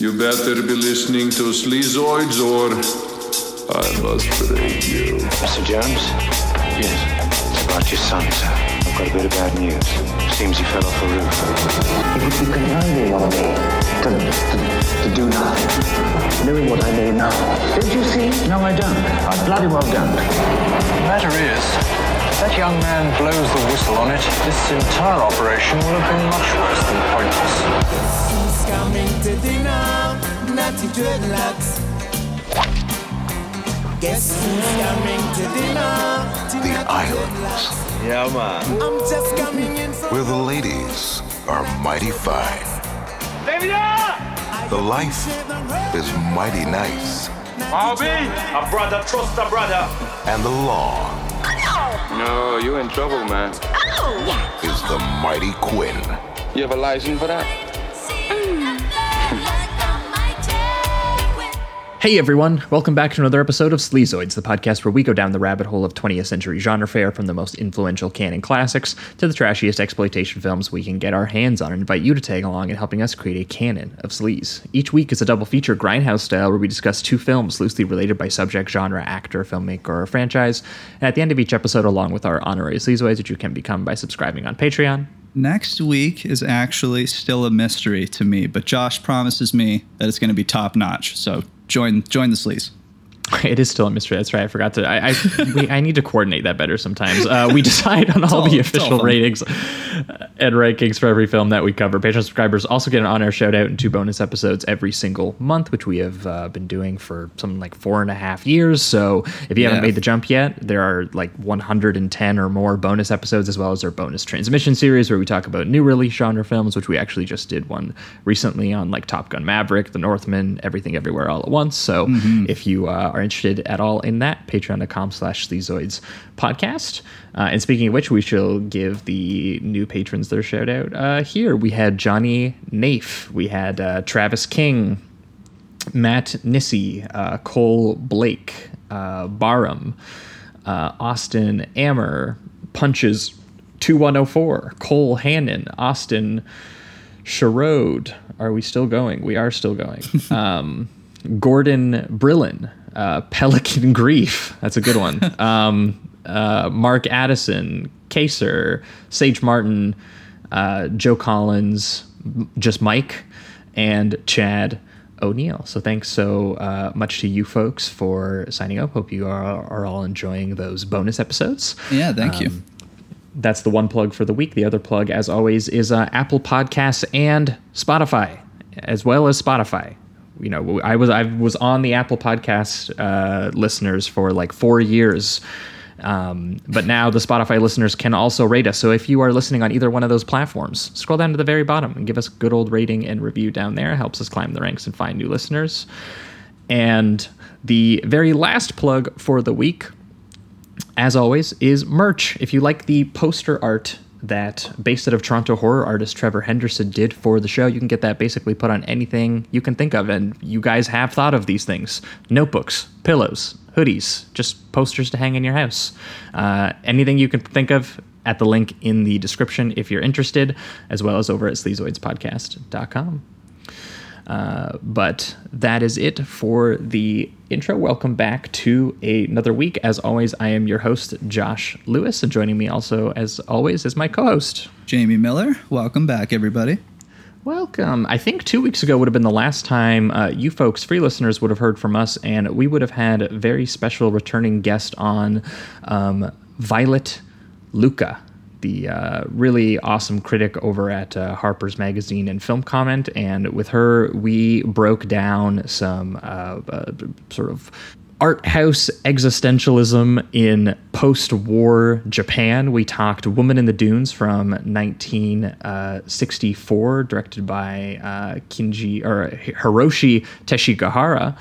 You better be listening to Sleazoids or I must break you. Mr. Jones? Yes. It's about your son, sir. I've got a bit of bad news. Seems he fell off a roof. It would be conniving of me to, to, to do nothing, knowing what I know now. Don't you see? No, I don't. I bloody well don't. The matter is, if that young man blows the whistle on it, this entire operation will have been much worse than pointless. He's coming to dinner, natty dreadlocks. Guess who's coming to dinner? The islands, Yeah, man. I'm just coming in from where the ladies are mighty fine. The life is mighty nice. Bobby, a brother trust a brother. And the law No, you in trouble, man. Oh, yeah. is the mighty Quinn. You have a license for that? Hey everyone, welcome back to another episode of Sleazoids, the podcast where we go down the rabbit hole of 20th century genre fare from the most influential canon classics to the trashiest exploitation films we can get our hands on and invite you to tag along in helping us create a canon of sleaze. Each week is a double feature grindhouse style where we discuss two films loosely related by subject, genre, actor, filmmaker, or franchise. And at the end of each episode, along with our honorary Sleazoids, which you can become by subscribing on Patreon, Next week is actually still a mystery to me, but Josh promises me that it's going to be top notch. So join join the sleaze. It is still a mystery. That's right. I forgot to. I I, we, I need to coordinate that better sometimes. Uh, we decide on all, all- the it's all official ratings and rankings for every film that we cover. Patreon subscribers also get an on-air shout out and two bonus episodes every single month, which we have uh, been doing for something like four and a half years. So if you Yeah. haven't made the jump yet, there are like 110 or more bonus episodes, as well as our bonus transmission series where we talk about new release genre films, which we actually just did one recently on like Top Gun Maverick, The Northman, Everything Everywhere All at Once. So if you uh, are interested at all in that, patreon.com slash sleazoids podcast. Uh, and speaking of which, we shall give the new patrons their shout out. Uh, here we had Johnny Nafe, we had uh, Travis King, Matt Nissy, uh, Cole Blake, uh, Barham, uh, Austin Ammer, Punches 2104, Cole Hannon, Austin Sherrode. Are we still going? We are still going. Um, Gordon Brillin, uh, Pelican Grief. That's a good one. Um, uh, Mark Addison, Kaser, Sage Martin, uh, Joe Collins, just Mike, and Chad O'Neill. So thanks so uh, much to you folks for signing up. Hope you are, are all enjoying those bonus episodes Yeah, thank Um, you. that's the one plug for the week. The other plug, as always, is uh, Apple Podcasts and Spotify, as well as Spotify. You know, I was I was on the Apple Podcast uh, listeners for like four years, um, but now the Spotify listeners can also rate us. So if you are listening on either one of those platforms, scroll down to the very bottom and give us a good old rating and review down there. It helps us climb the ranks and find new listeners. And the very last plug for the week as always, is merch. If you like the poster art that based out of Toronto horror artist Trevor Henderson did for the show, you can get that basically put on anything you can think of. And you guys have thought of these things notebooks, pillows, hoodies, just posters to hang in your house. Uh, anything you can think of at the link in the description if you're interested, as well as over at sleazoidspodcast.com. Uh, but that is it for the intro. Welcome back to another week. As always, I am your host, Josh Lewis, and joining me also, as always, is my co host. Jamie Miller, welcome back, everybody. Welcome. I think two weeks ago would have been the last time uh, you folks, free listeners, would have heard from us, and we would have had a very special returning guest on um, Violet Luca, the uh, really awesome critic over at uh, Harper's Magazine and Film Comment. And with her, we broke down some uh, uh, sort of art house existentialism in post-war Japan. We talked Woman in the Dunes from 1964, directed by uh, Kinji or Hiroshi Teshigahara.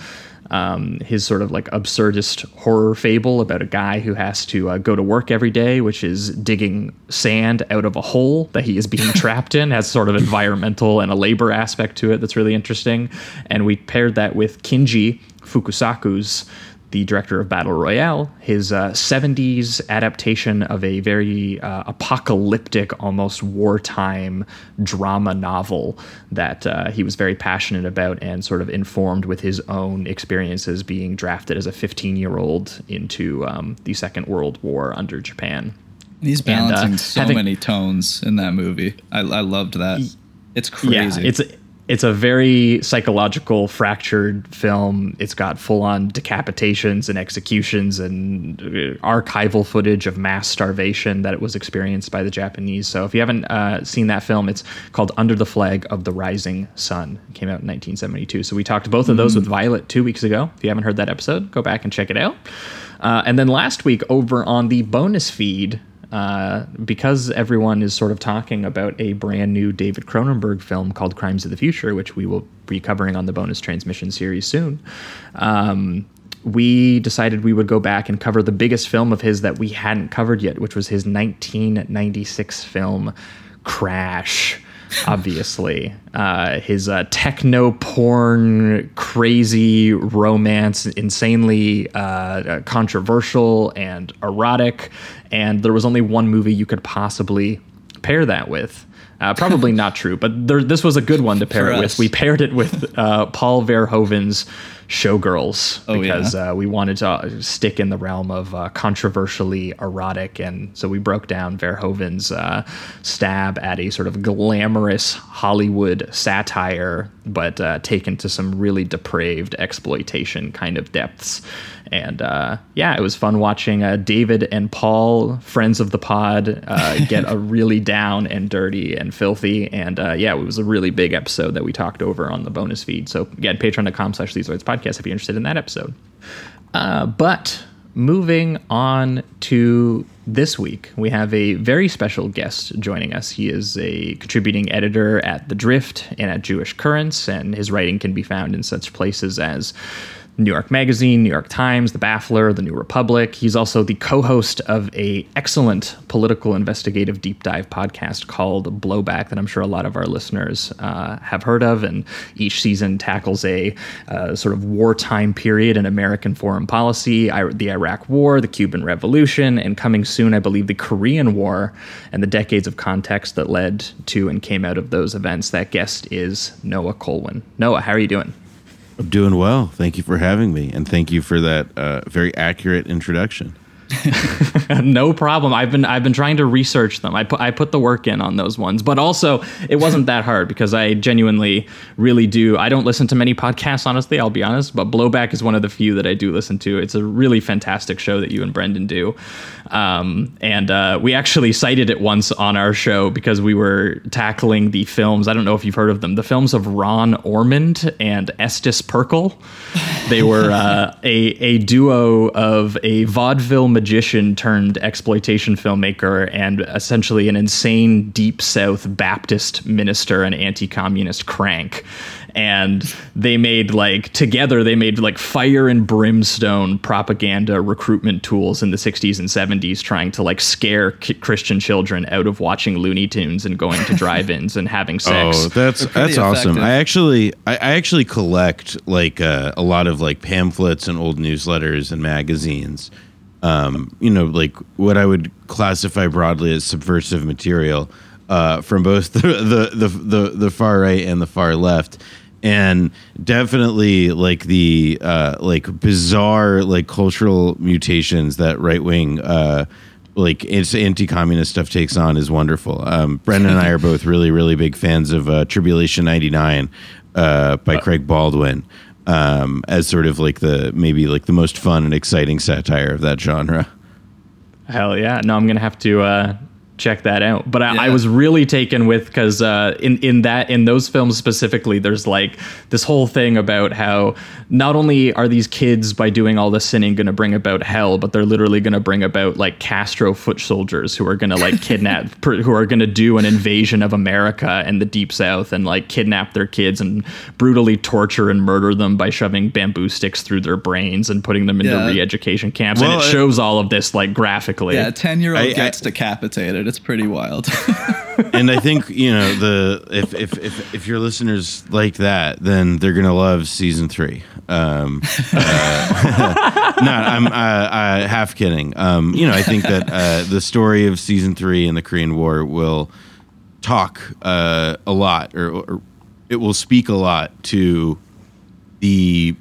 Um, his sort of like absurdist horror fable about a guy who has to uh, go to work every day, which is digging sand out of a hole that he is being trapped in, has sort of environmental and a labor aspect to it that's really interesting. And we paired that with Kinji Fukasaku's the director of Battle Royale, his uh, 70s adaptation of a very uh, apocalyptic, almost wartime drama novel that uh, he was very passionate about and sort of informed with his own experiences being drafted as a 15 year old into um, the Second World War under Japan. He's And, uh, balancing so having- many tones in that movie. I, I loved that. It's crazy. Yeah, it's it's a very psychological, fractured film. It's got full on decapitations and executions and uh, archival footage of mass starvation that it was experienced by the Japanese. So if you haven't uh, seen that film, it's called Under the Flag of the Rising Sun. It came out in 1972. So we talked both of those with Violet two weeks ago. If you haven't heard that episode, go back and check it out. Uh, and then last week over on the bonus feed, uh, because everyone is sort of talking about a brand new David Cronenberg film called Crimes of the Future, which we will be covering on the bonus transmission series soon. Um, we decided we would go back and cover the biggest film of his that we hadn't covered yet, which was his 1996 film Crash. Obviously, uh, his uh, techno porn, crazy romance, insanely uh, controversial and erotic, and there was only one movie you could possibly pair that with. Uh, probably not true, but there, this was a good one to pair it with. We paired it with uh, Paul Verhoeven's Showgirls Oh, because yeah? uh, we wanted to uh, stick in the realm of uh, controversially erotic, and so we broke down Verhoeven's uh, stab at a sort of glamorous Hollywood satire, but uh, taken to some really depraved exploitation kind of depths. And uh, yeah, it was fun watching uh, David and Paul, friends of the pod, uh, get a really down and dirty and filthy. And uh, yeah, it was a really big episode that we talked over on the bonus feed. So again, patreon.com slash sleazoids podcast if you're interested in that episode. Uh, but moving on to this week, we have a very special guest joining us. He is a contributing editor at The Drift and at Jewish Currents, and his writing can be found in such places as New York Magazine, New York Times, The Baffler, The New Republic. He's also the co-host of a excellent political investigative deep dive podcast called Blowback that I'm sure a lot of our listeners uh, have heard of. And each season tackles a uh, sort of wartime period in American foreign policy, I- the Iraq War, the Cuban Revolution, and coming soon, I believe, the Korean War and the decades of context that led to and came out of those events. That guest is Noah Kulwin. Noah, how are you doing? I'm doing well. Thank you for having me, and thank you for that uh, very accurate introduction. no problem. I've been I've been trying to research them. I put I put the work in on those ones, but also it wasn't that hard because I genuinely really do. I don't listen to many podcasts, honestly. I'll be honest, but Blowback is one of the few that I do listen to. It's a really fantastic show that you and Brendan do, um, and uh, we actually cited it once on our show because we were tackling the films. I don't know if you've heard of them. The films of Ron Ormond and Estus Pirkle. They were uh, a a duo of a vaudeville magician turned exploitation filmmaker and essentially an insane deep south Baptist minister and anti-communist crank. And they made like together they made like fire and brimstone propaganda recruitment tools in the 60s and 70s trying to like scare ki- Christian children out of watching Looney Tunes and going to drive-ins and having sex. Oh, that's They're that's awesome. effective. I actually I, I actually collect like uh, a lot of like pamphlets and old newsletters and magazines. Um, you know, like what I would classify broadly as subversive material uh, from both the, the the the the far right and the far left. And definitely like the uh, like bizarre like cultural mutations that right wing uh, like it's anti-communist stuff takes on is wonderful. Um, Brendan and I are both really, really big fans of uh, Tribulation '99 uh, by Craig Baldwin um, as sort of like the maybe like the most fun and exciting satire of that genre. Hell yeah! No, I'm gonna have to uh, check that out. But I, I was really taken with because uh, in in that in those films specifically, there's like this whole thing about how not only are these kids by doing all this sinning going to bring about hell, but they're literally going to bring about like Castro foot soldiers who are going to like kidnap, per- who are going to do an invasion of America and the Deep South and like kidnap their kids and brutally torture and murder them by shoving bamboo sticks through their brains and putting them into Yeah. re-education camps. Well, and it I- shows all of this like graphically. yeah, a 10 year I- old I- gets decapitated. It's pretty wild. and I think you know the if if if, if your listeners like that, then they're gonna love season three. Um, uh, no, I'm uh, uh, half kidding. Um, you know, I think that uh, the story of season three in the Korean War will talk uh, a lot, or, or it will speak a lot to the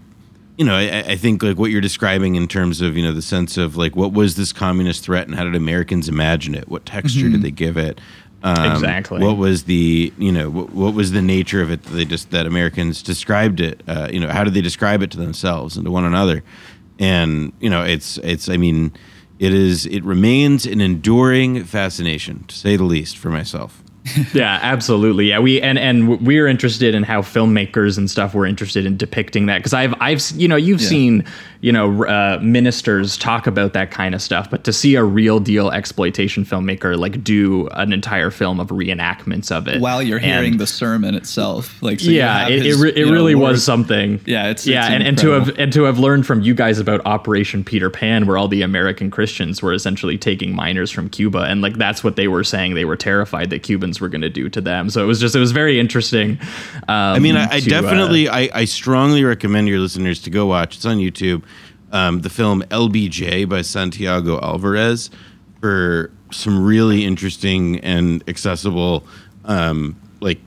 you know, I, I, think like what you're describing in terms of you know the sense of like what was this communist threat and how did Americans imagine it? What texture mm-hmm. did they give it? Um, exactly. What was the you know what, what, was the nature of it that they just that Americans described it? Uh, you know, how did they describe it to themselves and to one another? And you know, it's it's I mean, it is it remains an enduring fascination to say the least for myself yeah, absolutely. Yeah, we and and we're interested in how filmmakers and stuff were interested in depicting that because I've I've you know you've yeah. seen you know uh, ministers talk about that kind of stuff, but to see a real deal exploitation filmmaker like do an entire film of reenactments of it while you're hearing the sermon itself, like so yeah, it his, it, it really know, was something. Yeah, it's yeah, it's and, and to have and to have learned from you guys about Operation Peter Pan, where all the American Christians were essentially taking minors from Cuba, and like that's what they were saying. They were terrified that Cubans were going to do to them. So it was just it was very interesting. Um, I mean, I, I to, definitely uh, I, I strongly recommend your listeners to go watch. It's on YouTube. Um, the film LBJ by Santiago Alvarez for some really interesting and accessible, um, like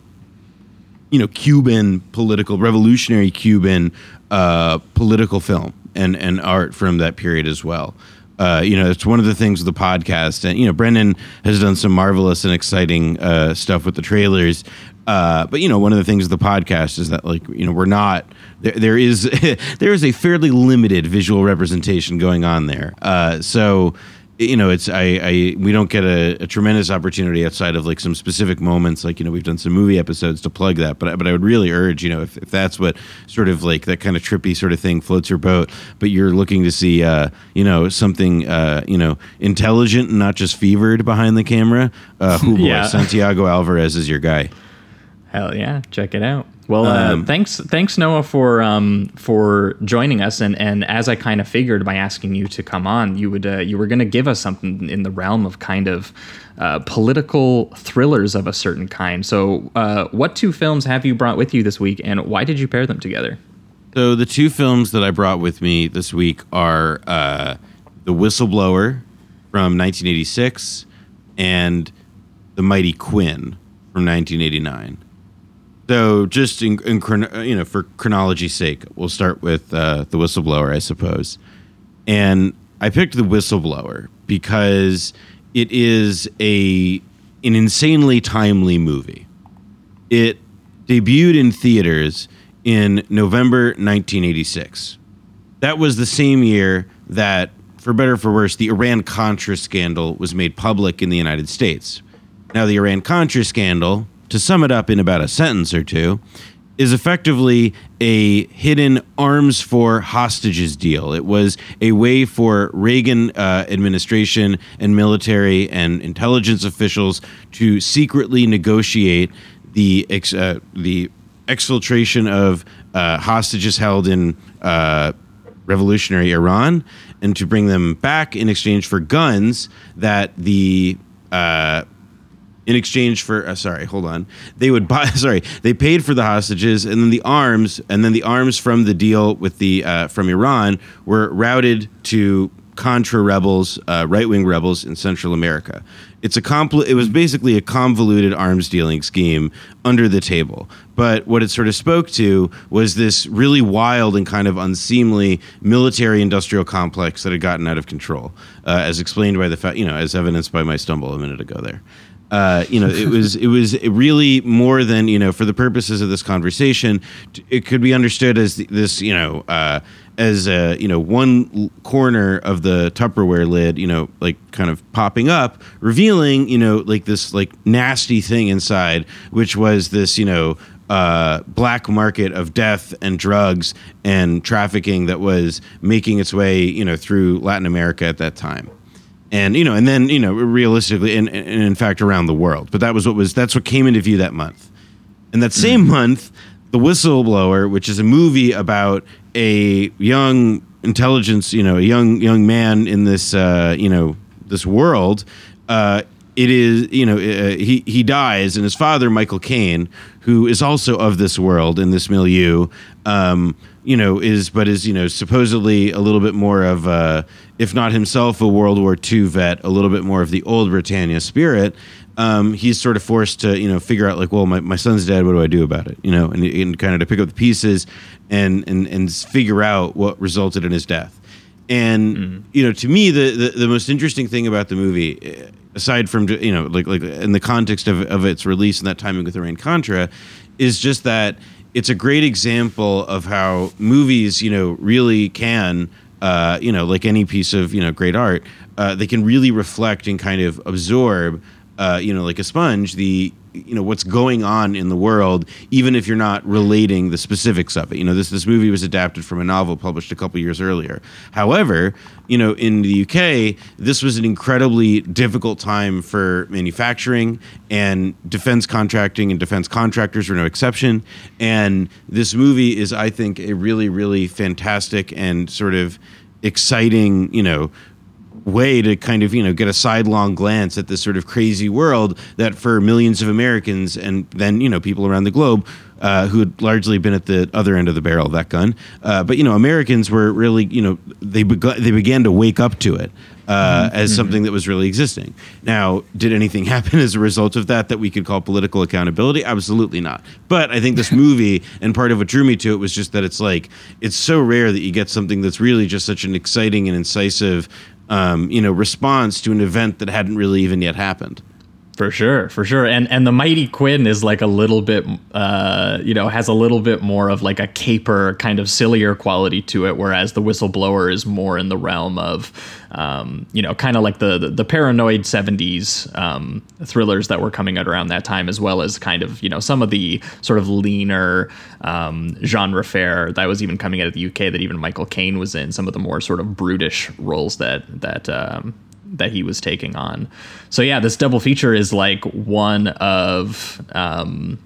you know, Cuban political revolutionary Cuban uh, political film and and art from that period as well. Uh, you know, it's one of the things with the podcast, and you know, Brendan has done some marvelous and exciting uh, stuff with the trailers. Uh, but you know, one of the things with the podcast is that like you know we're not there. There is there is a fairly limited visual representation going on there. Uh, so you know, it's I, I we don't get a, a, tremendous opportunity outside of like some specific moments, like you know, we've done some movie episodes to plug that. But but I would really urge, you know, if, if that's what sort of like that kind of trippy sort of thing floats your boat, but you're looking to see, uh, you know, something, uh, you know, intelligent and not just fevered behind the camera. Uh, who boy, yeah. Santiago Alvarez is your guy. Hell yeah, check it out. Well, uh, um, thanks, thanks Noah for um, for joining us, and and as I kind of figured by asking you to come on, you would uh, you were going to give us something in the realm of kind of uh, political thrillers of a certain kind. So, uh, what two films have you brought with you this week, and why did you pair them together? So, the two films that I brought with me this week are uh, The Whistleblower from 1986 and The Mighty Quinn from 1989. So, just in, in you know, for chronology's sake, we'll start with uh, the whistleblower, I suppose. And I picked the whistleblower because it is a an insanely timely movie. It debuted in theaters in November 1986. That was the same year that, for better or for worse, the Iran Contra scandal was made public in the United States. Now, the Iran Contra scandal to sum it up in about a sentence or two, is effectively a hidden arms for hostages deal. It was a way for Reagan uh, administration and military and intelligence officials to secretly negotiate the ex- uh, the exfiltration of uh, hostages held in uh, revolutionary Iran and to bring them back in exchange for guns that the uh, in exchange for uh, sorry hold on. They would buy sorry they paid for the hostages and then the arms and then the arms from the deal with the uh, from iran were routed to contra rebels uh, right-wing rebels in central america. It's a compl- it was basically a convoluted arms dealing scheme under the table. But what it sort of spoke to was this really wild and kind of unseemly military industrial complex that had gotten out of control uh, as explained by the fact you know as evidenced by my stumble a minute ago there uh, you know, it was it was really more than you know for the purposes of this conversation. It could be understood as this, you know, uh, as a, you know one corner of the Tupperware lid, you know, like kind of popping up, revealing you know like this like nasty thing inside, which was this you know uh, black market of death and drugs and trafficking that was making its way, you know, through Latin America at that time and you know, and then you know, realistically, and, and, in fact, around the world. But that was what was that's what came into view that month. And that same mm-hmm. month, The Whistleblower, which is a movie about a young intelligence, you know, a young young man in this, uh, you know, this world, uh, it is you know uh, he he dies, and his father Michael Caine, who is also of this world in this milieu, um, you know is but is you know supposedly a little bit more of a, if not himself a World War II vet, a little bit more of the old Britannia spirit. Um, he's sort of forced to you know figure out like well my, my son's dead what do I do about it you know and, and kind of to pick up the pieces and and and figure out what resulted in his death and you know, to me, the, the the most interesting thing about the movie, eh, aside from you know, like like in the context of of its release and that timing with the Iran Contra, is just that it's a great example of how movies, you know, really can. Uh, you know, like any piece of you know great art, uh, they can really reflect and kind of absorb, uh, you know, like a sponge, the you know what's going on in the world, even if you're not relating the specifics of it. You know, this this movie was adapted from a novel published a couple years earlier. However, you know, in the UK, this was an incredibly difficult time for manufacturing and defense contracting, and defense contractors were no exception. And this movie is, I think, a really, really fantastic and sort of exciting, you know, way to kind of you know get a sidelong glance at this sort of crazy world that for millions of Americans and then you know people around the globe uh, who had largely been at the other end of the barrel of that gun, uh, but you know Americans were really you know they beg- they began to wake up to it. Uh, as something that was really existing. Now, did anything happen as a result of that that we could call political accountability? Absolutely not. But I think this movie and part of what drew me to it was just that it's like it's so rare that you get something that's really just such an exciting and incisive um, you know, response to an event that hadn't really even yet happened. For sure, for sure, and and the mighty Quinn is like a little bit, uh, you know, has a little bit more of like a caper kind of sillier quality to it, whereas the whistleblower is more in the realm of, um, you know, kind of like the, the the paranoid '70s um, thrillers that were coming out around that time, as well as kind of you know some of the sort of leaner um, genre fare that was even coming out of the UK that even Michael Caine was in, some of the more sort of brutish roles that that. That he was taking on. So yeah, this double feature is like one of um,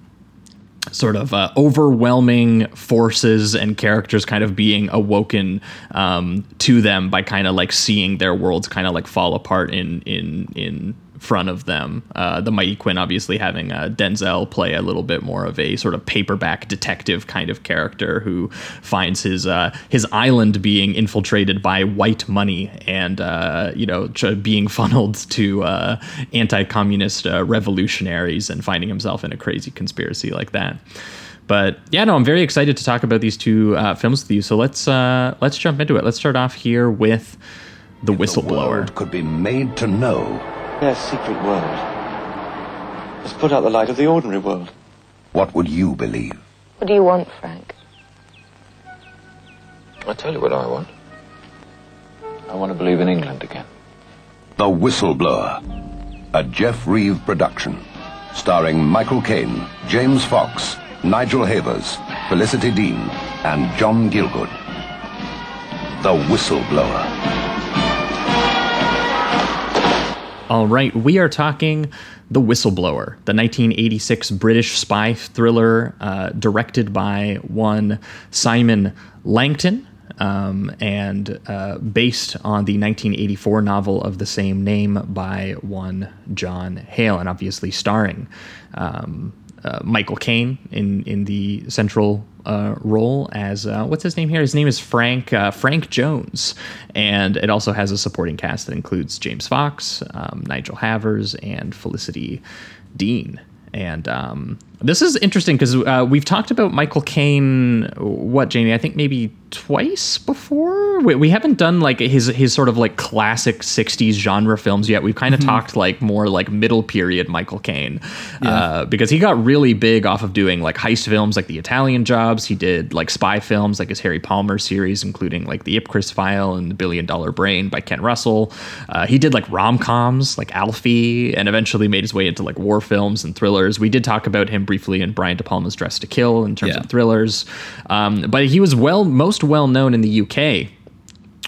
sort of uh, overwhelming forces and characters kind of being awoken um, to them by kind of like seeing their worlds kind of like fall apart in in in front of them. Uh, the Mighty Quinn obviously having uh, Denzel play a little bit more of a sort of paperback detective kind of character who finds his uh, his island being infiltrated by white money and uh, you know tr- being funneled to uh, anti-communist uh, revolutionaries and finding himself in a crazy conspiracy like that. But yeah, no, I'm very excited to talk about these two films with you. So let's let's jump into it. Let's start off here with the whistleblower. could be made to know Their secret world has put out the light of the ordinary world. what would you believe? What do you want, Frank? I'll tell you what I want. I want to believe in England again. The Whistleblower, a Jeff Reeve production, starring Michael Caine, James Fox, Nigel Havers, Felicity Dean, and John Gielgud. The Whistleblower. All right, we are talking The Whistleblower, the 1986 British spy thriller uh, directed by one Simon Langton um, and uh, based on the 1984 novel of the same name by one John Hale, and obviously starring um, uh, Michael Caine in, in the central uh, role as uh, what's his name here? His name is Frank uh, Frank Jones, and it also has a supporting cast that includes James Fox, um, Nigel Havers, and Felicity Dean. And um, this is interesting because uh, we've talked about Michael Caine. What Jamie? I think maybe twice before. We, we haven't done like his his sort of like classic '60s genre films yet. We've kind of talked like more like middle period Michael Caine uh, because he got really big off of doing like heist films like The Italian Jobs. He did like spy films like his Harry Palmer series, including like The Ipcress File and The Billion Dollar Brain by Ken Russell. Uh, he did like rom coms like Alfie, and eventually made his way into like war films and thrillers. We did talk about him briefly in Brian De Palma's Dress to Kill in terms Yeah. of thrillers, um, but he was well most well known in the UK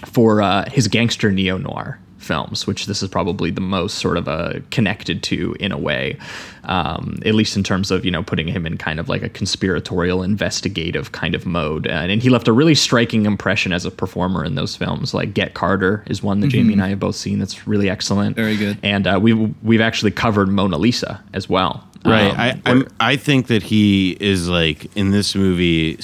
for uh, his gangster neo noir films, which this is probably the most sort of uh, connected to in a way, um, at least in terms of you know putting him in kind of like a conspiratorial, investigative kind of mode. And, and he left a really striking impression as a performer in those films. Like Get Carter is one that Jamie and I have both seen that's really excellent. Mm-hmm. Very good. And uh, we we've actually covered Mona Lisa as well. Right. Um, I where- I'm, think that he is like in this movie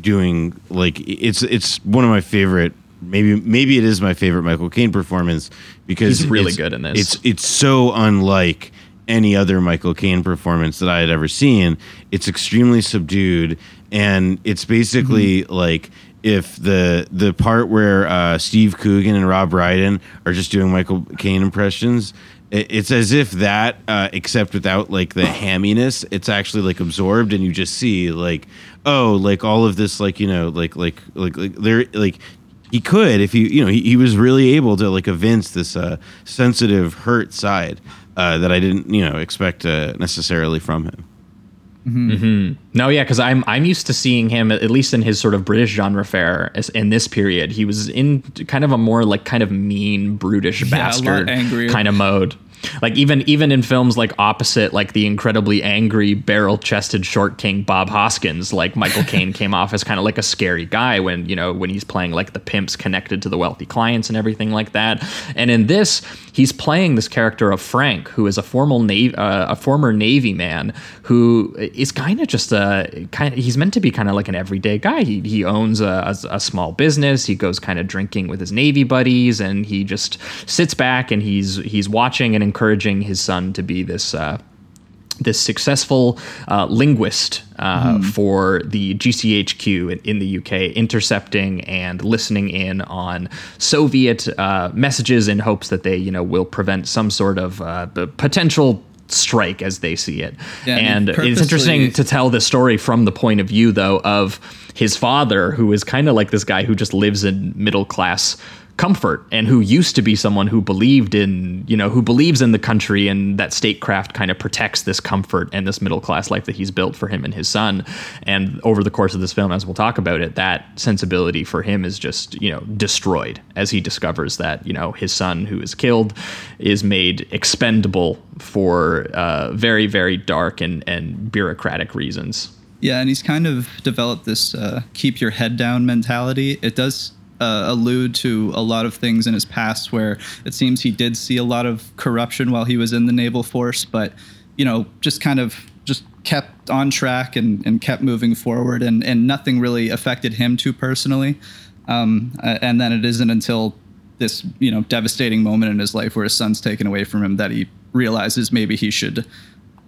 doing like it's it's one of my favorite. Maybe maybe it is my favorite Michael Caine performance because He's really good in this. It's it's so unlike any other Michael Caine performance that I had ever seen. It's extremely subdued, and it's basically Mm-hmm. like if the the part where uh, Steve Coogan and Rob Brydon are just doing Michael Caine impressions. it- It's as if that, uh, except without like the hamminess, it's actually like absorbed, and you just see like, oh, like all of this, like you know, like like like like there, like he could if he, you know, he, he was really able to like evince this uh, sensitive, hurt side uh, that I didn't, you know, expect uh, necessarily from him. No, yeah, because I'm I'm used to seeing him at least in his sort of British genre fare as, in this period. He was in kind of a more like kind of mean, brutish a lot bastard angrier. kind of mode. Like even even in films like opposite, like the incredibly angry, barrel-chested short king Bob Hoskins, like Michael Caine came off as kind of like a scary guy when you know when he's playing like the pimps connected to the wealthy clients and everything like that. And in this, he's playing this character of Frank, who is a formal navy, uh, a former Navy man who is kind of just a kind. He's meant to be kind of like an everyday guy. He he owns a, a, a small business. He goes kind of drinking with his Navy buddies, and he just sits back and he's he's watching and encouraging his son to be this. Uh, this successful uh, linguist uh, for the GCHQ in, in the UK, intercepting and listening in on Soviet uh, messages in hopes that they, you know, will prevent some sort of uh, potential strike as they see it. Yeah, and it's interesting to tell the story from the point of view, though, of his father, who is kind of like this guy who just lives in middle class comfort and who used to be someone who believed in you know who believes in the country and that statecraft kind of protects this comfort and this middle class life that he's built for him and his son and over the course of this film as we'll talk about it that sensibility for him is just you know destroyed as he discovers that you know his son who is killed is made expendable for uh, very very dark and and bureaucratic reasons Yeah, and he's kind of developed this uh, keep your head down mentality. It does uh, allude to a lot of things in his past where it seems he did see a lot of corruption while he was in the naval force, but you know, just kind of just kept on track and, and kept moving forward, and, and nothing really affected him too personally. Um, and then it isn't until this you know devastating moment in his life where his son's taken away from him that he realizes maybe he should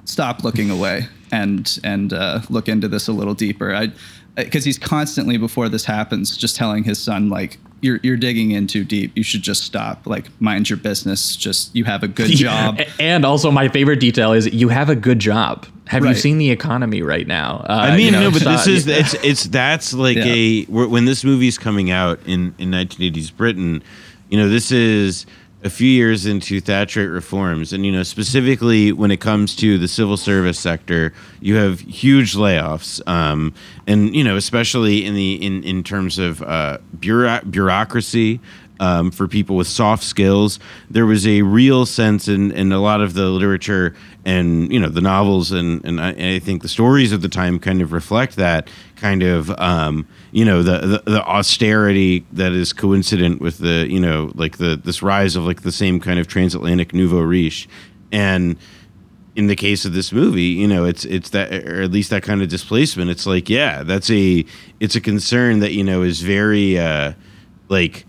stop looking away and and uh, look into this a little deeper. I because he's constantly before this happens just telling his son like you're you're digging in too deep. You should just stop. Like mind your business. Just you have a good job. A- And also, my favorite detail is you have a good job. Have you seen the economy right now? Uh, I mean, you know, no, but so- this is it's it's that's like Yeah. a when this movie's coming out in in 1980s Britain, you know, this is a few years into Thatcherite reforms, and you know, specifically when it comes to the civil service sector, you have huge layoffs, um, and you know, especially in the in in terms of uh, bureau- bureaucracy. Um, for people with soft skills, there was a real sense in, in a lot of the literature and you know the novels and and I, and I think the stories of the time kind of reflect that kind of um, you know the, the the austerity that is coincident with the you know like the this rise of like the same kind of transatlantic nouveau riche and in the case of this movie, you know, it's it's that or at least that kind of displacement. It's like, yeah, that's a it's a concern that you know is very uh, like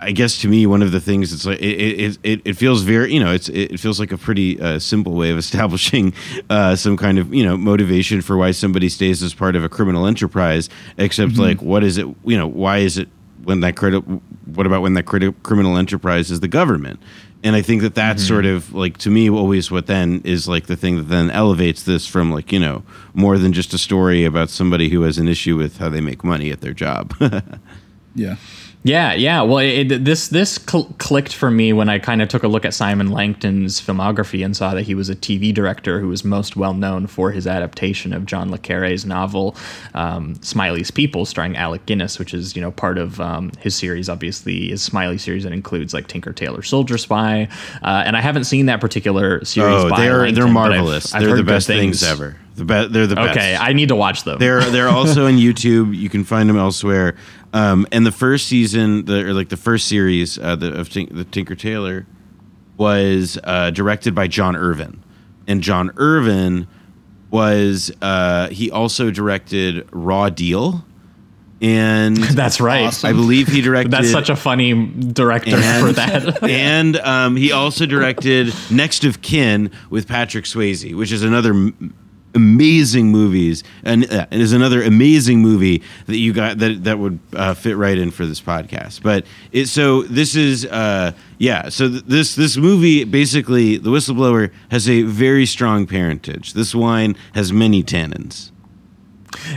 I guess to me one of the things it's like it it, it, feels very you know it's it feels like a pretty uh, simple way of establishing uh, some kind of you know motivation for why somebody stays as part of a criminal enterprise. Except like what is it you know why is it when that credit what about when that criminal enterprise is the government? And I think that that's sort of like to me always what then is like the thing that then elevates this from like you know more than just a story about somebody who has an issue with how they make money at their job. Yeah. Yeah, yeah. Well, it, this this cl- clicked for me when I kind of took a look at Simon Langton's filmography and saw that he was a TV director who was most well known for his adaptation of John le Carre's novel um, Smiley's People, starring Alec Guinness, which is you know part of um, his series. Obviously, his Smiley series that includes like Tinker Tailor Soldier Spy, uh, and I haven't seen that particular series. Oh, by they're Langton, they're but I've- marvelous. I've they're the best things. ever. The be- they're the best. Okay, I need to watch them. They're they're also on YouTube. You can find them elsewhere. Um, and the first season, the or like the first series uh, the, of Tink, the Tinker Tailor, was uh, directed by John Irvin, and John Irvin was uh, he also directed Raw Deal, and That's right. I believe he directed. That's such a funny director for that. and um, he also directed Next of Kin with Patrick Swayze, which is another m- amazing movies and uh, it is another amazing movie that you got that that would uh, fit right in for this podcast. But it so this is uh, yeah. So th- this this movie basically the whistleblower has a very strong parentage. This wine has many tannins.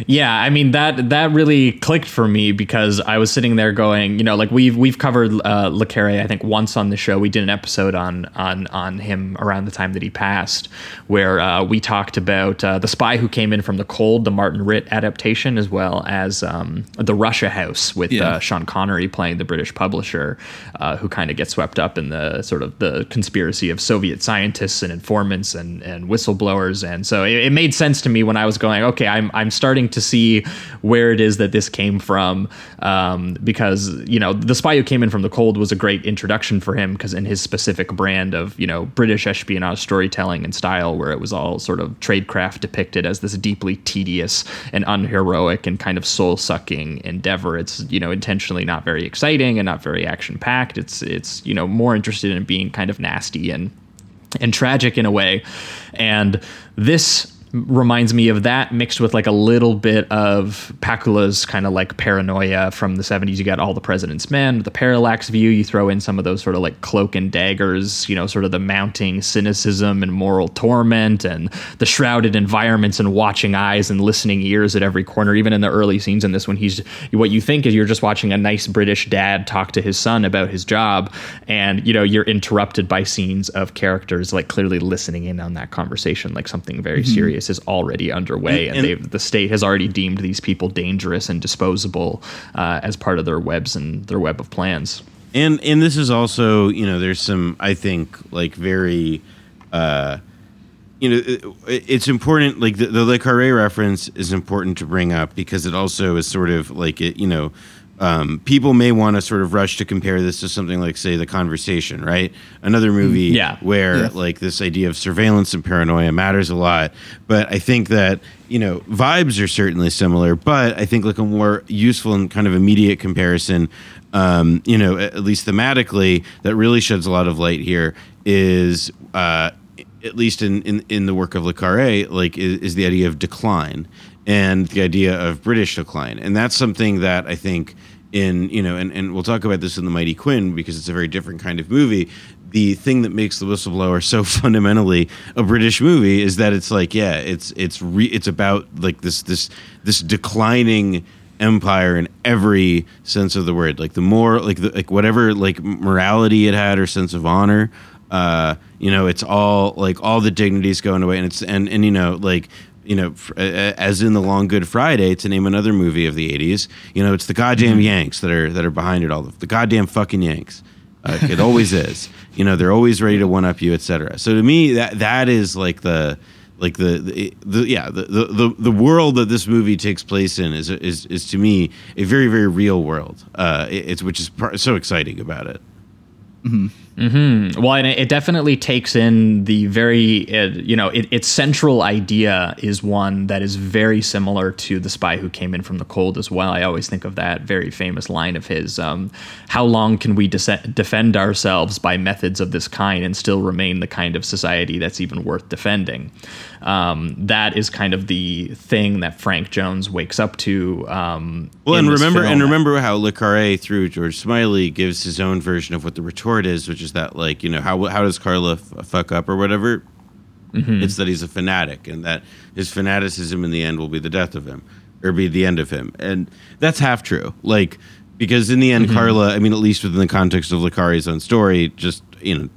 Yeah, I mean that that really clicked for me because I was sitting there going, you know, like we've we've covered uh, I think once on the show. We did an episode on on on him around the time that he passed, where uh, we talked about uh, the Spy Who Came In from the Cold, the Martin Ritt adaptation, as well as um, the Russia House with Yeah. uh, Sean Connery playing the British publisher, uh, who kind of gets swept up in the sort of the conspiracy of Soviet scientists and informants and, and whistleblowers. And so it, it made sense to me when I was going, okay, I'm, I'm starting to see where it is that this came from. Um, because, you know, The Spy Who Came In from the Cold was a great introduction for him because in his specific brand of, you know, British espionage storytelling and style, where it was all sort of tradecraft depicted as this deeply tedious and unheroic and kind of soul sucking endeavor. It's, you know, intentionally not very exciting and not very action packed. It's, it's, you know, more interested in being kind of nasty and, and tragic in a way. And this reminds me of that mixed with like a little bit of Pakula's kind of like paranoia from the 70s. You got all the president's men, the parallax view. You throw in some of those sort of like cloak and daggers, you know, sort of the mounting cynicism and moral torment and the shrouded environments and watching eyes and listening ears at every corner. Even in the early scenes in this one, he's what you think is you're just watching a nice British dad talk to his son about his job. And, you know, you're interrupted by scenes of characters like clearly listening in on that conversation, like something very Mhm. serious is already underway. And- And, and- the state has already deemed these people dangerous and disposable uh, as part of their webs and their web of plans. and and this is also you know there's some i think like very uh you know it, it's important like the, the le carre reference is important to bring up because it also is sort of like it you know um, people may want to sort of rush to compare this to something like say the conversation right another movie Yeah. where Yeah. like this idea of surveillance and paranoia matters a lot but i think that you know vibes are certainly similar but i think like a more useful and kind of immediate comparison um, you know at, at least thematically that really sheds a lot of light here is uh, at least in, in, in the work of Le Carre, like is, is the idea of decline and the idea of British decline. And that's something that I think in, you know, and, and we'll talk about this in The Mighty Quinn because it's a very different kind of movie. The thing that makes The Whistleblower so fundamentally a British movie is that it's like, yeah, it's it's re, it's about like this this this declining empire in every sense of the word. Like the more like the, like whatever like morality it had or sense of honor, uh, you know, it's all like all the dignities going away, and it's and and you know like. You know, as in the Long Good Friday, to name another movie of the '80s, you know, it's the goddamn Yanks that are that are behind it all. The goddamn fucking Yanks. Uh, it always is. You know, they're always ready to one up you, etc. So to me, that that is like the like the, the, the yeah the, the the world that this movie takes place in is is is to me a very very real world. Uh, it- it's which is par- so exciting about it. Hmm Well, and it it definitely takes in the very, uh, you know, it, its central idea is one that is very similar to the spy who came in from the cold as well. I always think of that very famous line of his: um, "How long can we defend ourselves by methods of this kind and still remain the kind of society that's even worth defending?" Um, that is kind of the thing that Frank Jones wakes up to. Um, Well, and remember film. and remember how Le Carre through George Smiley gives his own version of what the retort is, which is that like you know how how does Carla f- fuck up or whatever. Mhm. It's that he's a fanatic, and that his fanaticism in the end will be the death of him, or be the end of him, and that's half true. Like because in the end, Mm-hmm. Carla. I mean, at least within the context of Le Carre's own story, just you know.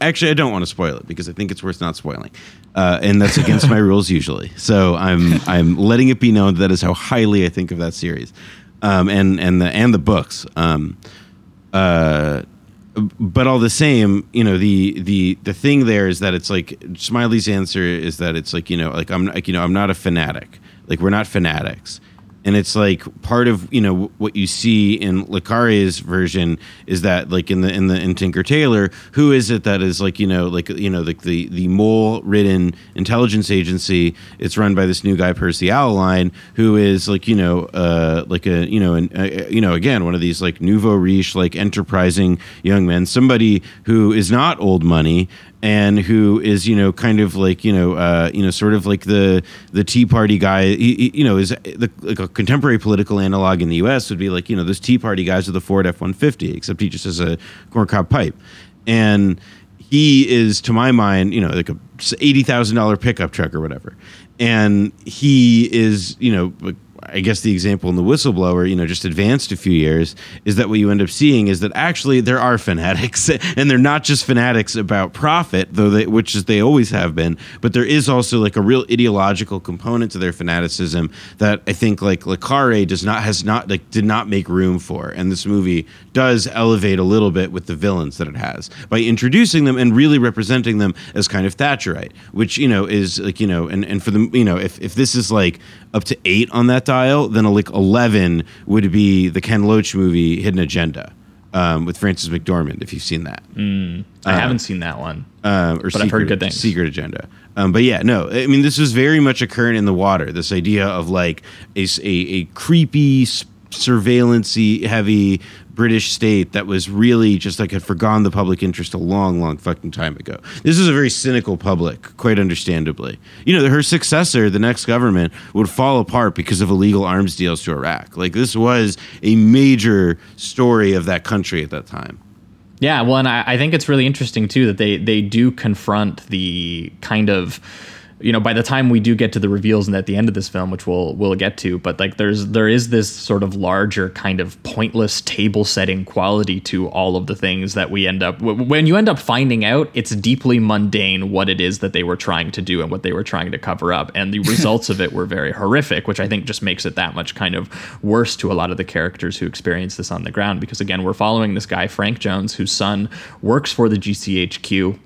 Actually, I don't want to spoil it because I think it's worth not spoiling, uh, and that's against my rules usually. So I'm I'm letting it be known that is how highly I think of that series, um, and and the and the books. Um, uh, but all the same, you know, the the the thing there is that it's like Smiley's answer is that it's like you know, like I'm like you know, I'm not a fanatic. Like we're not fanatics. And it's like part of you know what you see in Le Carre's version is that like in the in the in Tinker Tailor, who is it that is like you know like you know like the the mole ridden intelligence agency? It's run by this new guy Percy Alleline, who is like you know uh like a you know and uh, you know again one of these like nouveau riche like enterprising young men, somebody who is not old money and who is you know kind of like you know uh, you know sort of like the the Tea Party guy. He, he- you know is the, like a contemporary political analog in the U.S. would be like you know those Tea Party guys with the Ford F one fifty, except he just has a corncob pipe, and he is to my mind you know like a eighty thousand dollar pickup truck or whatever, and he is you know. I guess the example in the whistleblower, you know, just advanced a few years, is that what you end up seeing is that actually there are fanatics, and they're not just fanatics about profit, though they, which is they always have been, but there is also like a real ideological component to their fanaticism that I think like Le Carre does not has not like did not make room for, and this movie does elevate a little bit with the villains that it has by introducing them and really representing them as kind of Thatcherite, which you know is like you know, and and for them, you know, if if this is like up to eight on that dial, then a, like eleven would be the Ken Loach movie Hidden Agenda um, with Frances McDormand. If you've seen that, I haven't seen that one. um, or But secret, I've heard good things. Secret Agenda. Um, but yeah, no, I mean this was very much a current in the water. This idea of like a a creepy, s- surveillancy heavy British state that was really just like had forgone the public interest a long, long fucking time ago. This is a very cynical public, quite understandably. You know, her successor, the next government, would fall apart because of illegal arms deals to Iraq. Like this was a major story of that country at that time. Yeah, well, and I, I think it's really interesting too that they they do confront the kind of you know by the time we do get to the reveals and at the end of this film which we'll we'll get to but like there's there is this sort of larger kind of pointless table setting quality to all of the things that we end up when you end up finding out it's deeply mundane what it is that they were trying to do and what they were trying to cover up. And the results of it were very horrific which i think just makes it that much kind of worse to a lot of the characters who experience this on the ground. Because again we're following this guy frank jones whose son works for the gchq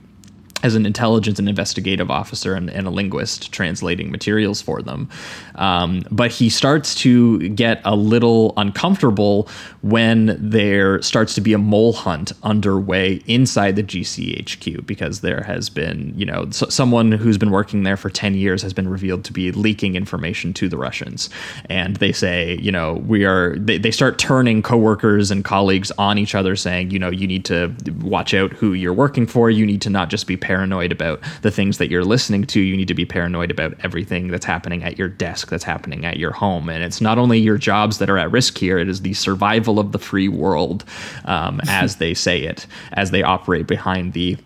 as an intelligence and investigative officer and, and a linguist translating materials for them. Um, but he starts to get a little uncomfortable when there starts to be a mole hunt underway inside the GCHQ because there has been, you know, s someone who's been working there for 10 years has been revealed to be leaking information to the Russians. And they say, you know, we are, they, they start turning coworkers and colleagues on each other saying, you know, you need to watch out who you're working for. You need to not just be paranoid about the things that you're listening to. You need to be paranoid about everything that's happening at your desk, that's happening at your home. And it's not only your jobs that are at risk here, it is the survival of the free world, um, as they say it, as they operate behind the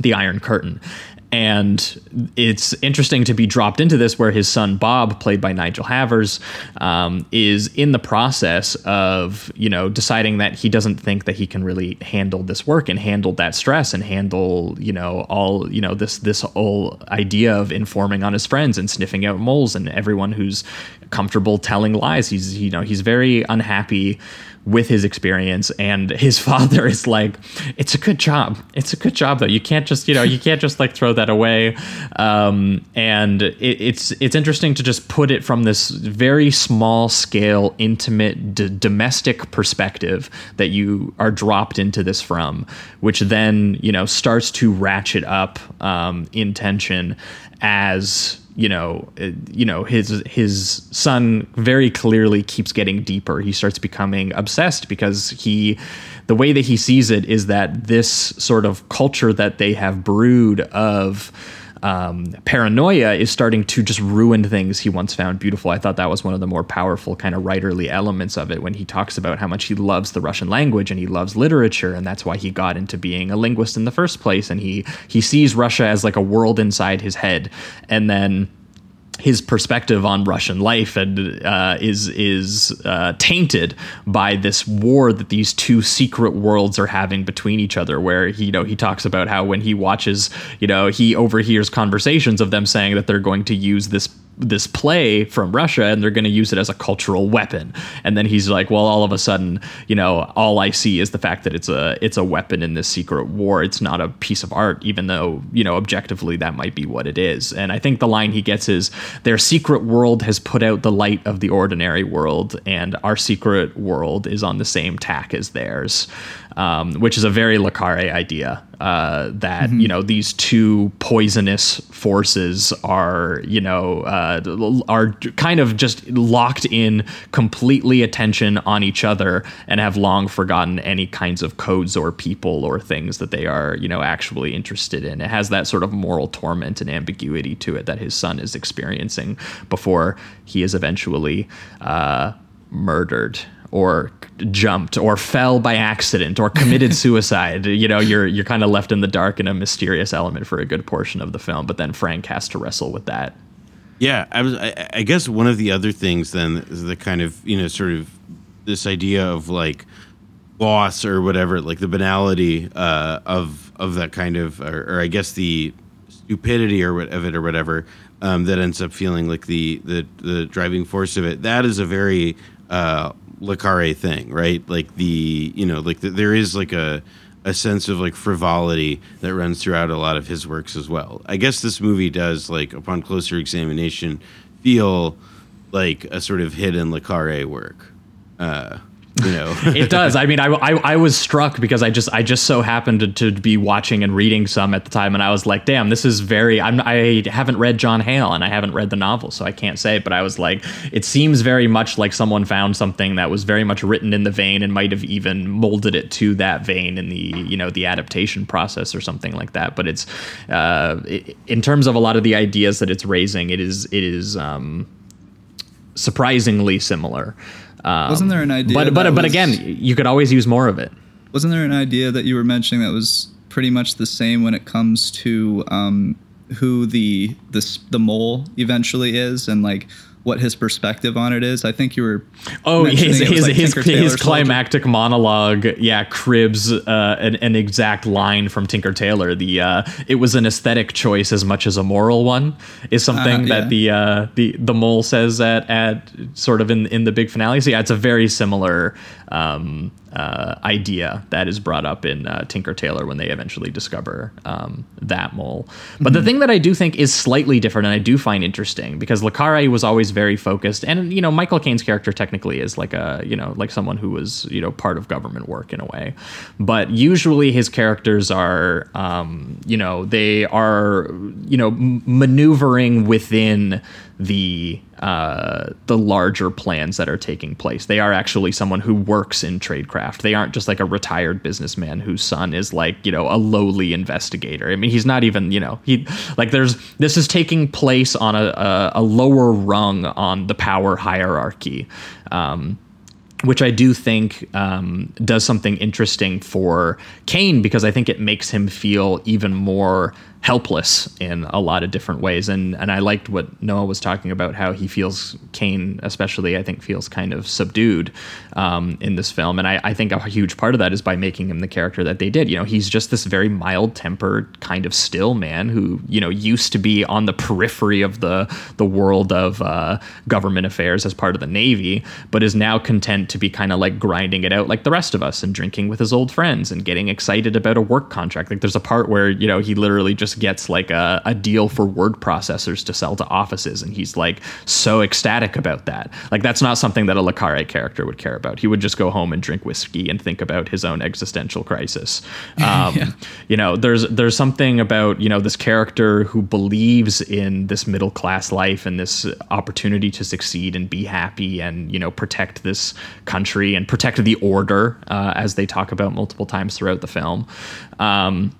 the Iron Curtain. And it's interesting to be dropped into this where his son Bob, played by Nigel Havers, um, is in the process of you know deciding that he doesn't think that he can really handle this work and handle that stress and handle you know all you know this this whole idea of informing on his friends and sniffing out moles and everyone who's comfortable telling lies. He's you know he's very unhappy with his experience and his father is like it's a good job. It's a good job though. You can't just you know you can't just like throw that away. Um, and it, it's it's interesting to just put it from this very small scale intimate d- domestic perspective that you are dropped into this from which then you know starts to ratchet up um, in tension as you know, uh, you know his his son very clearly keeps getting deeper. He starts becoming obsessed because he, the way that he sees it is that this sort of culture that they have brewed of um, paranoia is starting to just ruin things he once found beautiful. I thought that was one of the more powerful kind of writerly elements of it when he talks about how much he loves the Russian language and he loves literature, and that's why he got into being a linguist in the first place. And he he sees Russia as like a world inside his head, and then his perspective on Russian life and uh, is is uh, tainted by this war that these two secret worlds are having between each other. Where he, you know he talks about how when he watches, you know, he overhears conversations of them saying that they're going to use this this play from Russia and they're going to use it as a cultural weapon. And then he's like, well, all of a sudden, you know, all I see is the fact that it's a it's a weapon in this secret war. It's not a piece of art, even though you know objectively that might be what it is. And I think the line he gets is, their secret world has put out the light of the ordinary world, and our secret world is on the same tack as theirs um, which is a very Le Carre idea. Uh, that Mm-hmm. you know these two poisonous forces are you know uh, are kind of just locked in completely attention on each other and have long forgotten any kinds of codes or people or things that they are you know actually interested in. It has that sort of moral torment and ambiguity to it that his son is experiencing before he is eventually uh, murdered or jumped or fell by accident or committed suicide you know you're you're kind of left in the dark in a mysterious element for a good portion of the film but then frank has to wrestle with that Yeah, I was. I, I guess one of the other things then is the kind of you know sort of this idea of like loss or whatever, like the banality uh, of of that kind of, or, or I guess the stupidity or what of it or whatever um, that ends up feeling like the the the driving force of it. That is a very uh, Le Carre thing, right? Like the you know like the, there is like a a sense of like frivolity that runs throughout a lot of his works as well. I guess this movie does like upon closer examination feel like a sort of hidden Le Carre work. Uh, you know, it does. I mean, I, I, I was struck because I just I just so happened to, to be watching and reading some at the time, and I was like, "Damn, this is very." I'm I haven't read John Hale and I haven't read the novel, so I can't say. But I was like, it seems very much like someone found something that was very much written in the vein and might have even molded it to that vein in the you know the adaptation process or something like that. But it's uh, i in terms of a lot of the ideas that it's raising, it is it is um, surprisingly similar. Um, Wasn't there an idea But but that but was- again, you could always use more of it. Wasn't there an idea that you were mentioning that was pretty much the same when it comes to um, who the the the mole eventually is and like what his perspective on it is? I think you were. Oh, his his like his, his Soldier. climactic monologue, yeah, cribs uh, an, an exact line from Tinker Tailor. The uh, it was an aesthetic choice as much as a moral one is something Uh, yeah. that the uh, the the mole says at at sort of in in the big finale. So yeah, it's a very similar um, uh, idea that is brought up in uh, Tinker Tailor when they eventually discover um, that mole. But the thing that I do think is slightly different and I do find interesting because Carre was always very focused, and you know Michael Caine's character technically is like a you know like someone who was you know part of government work in a way, but usually his characters are um, you know they are you know m- maneuvering within the uh, the larger plans that are taking place. They are actually someone who works in tradecraft. They aren't just like a retired businessman whose son is like you know a lowly investigator. I mean, he's not even you know he like there's this is taking place on a a, a lower rung on the power hierarchy. Um, which I do think um, does something interesting for Caine because I think it makes him feel even more helpless in a lot of different ways. And and I liked what Noah was talking about how he feels Caine, especially I think feels kind of subdued um, in this film. And I, I think a huge part of that is by making him the character that they did. You know, he's just this very mild tempered kind of still man who you know used to be on the periphery of the the world of uh, government affairs as part of the Navy, but is now content to be kind of like grinding it out like the rest of us and drinking with his old friends and getting excited about a work contract. Like there's a part where, you know, he literally just gets like a, a deal for word processors to sell to offices and he's like so ecstatic about that. Like that's not something that a Le Carre character would care about. He would just go home and drink whiskey and think about his own existential crisis. Um, You know, there's there's something about, you know, this character who believes in this middle class life and this opportunity to succeed and be happy and, you know, protect this country and protect the order, uh, as they talk about multiple times throughout the film. Um,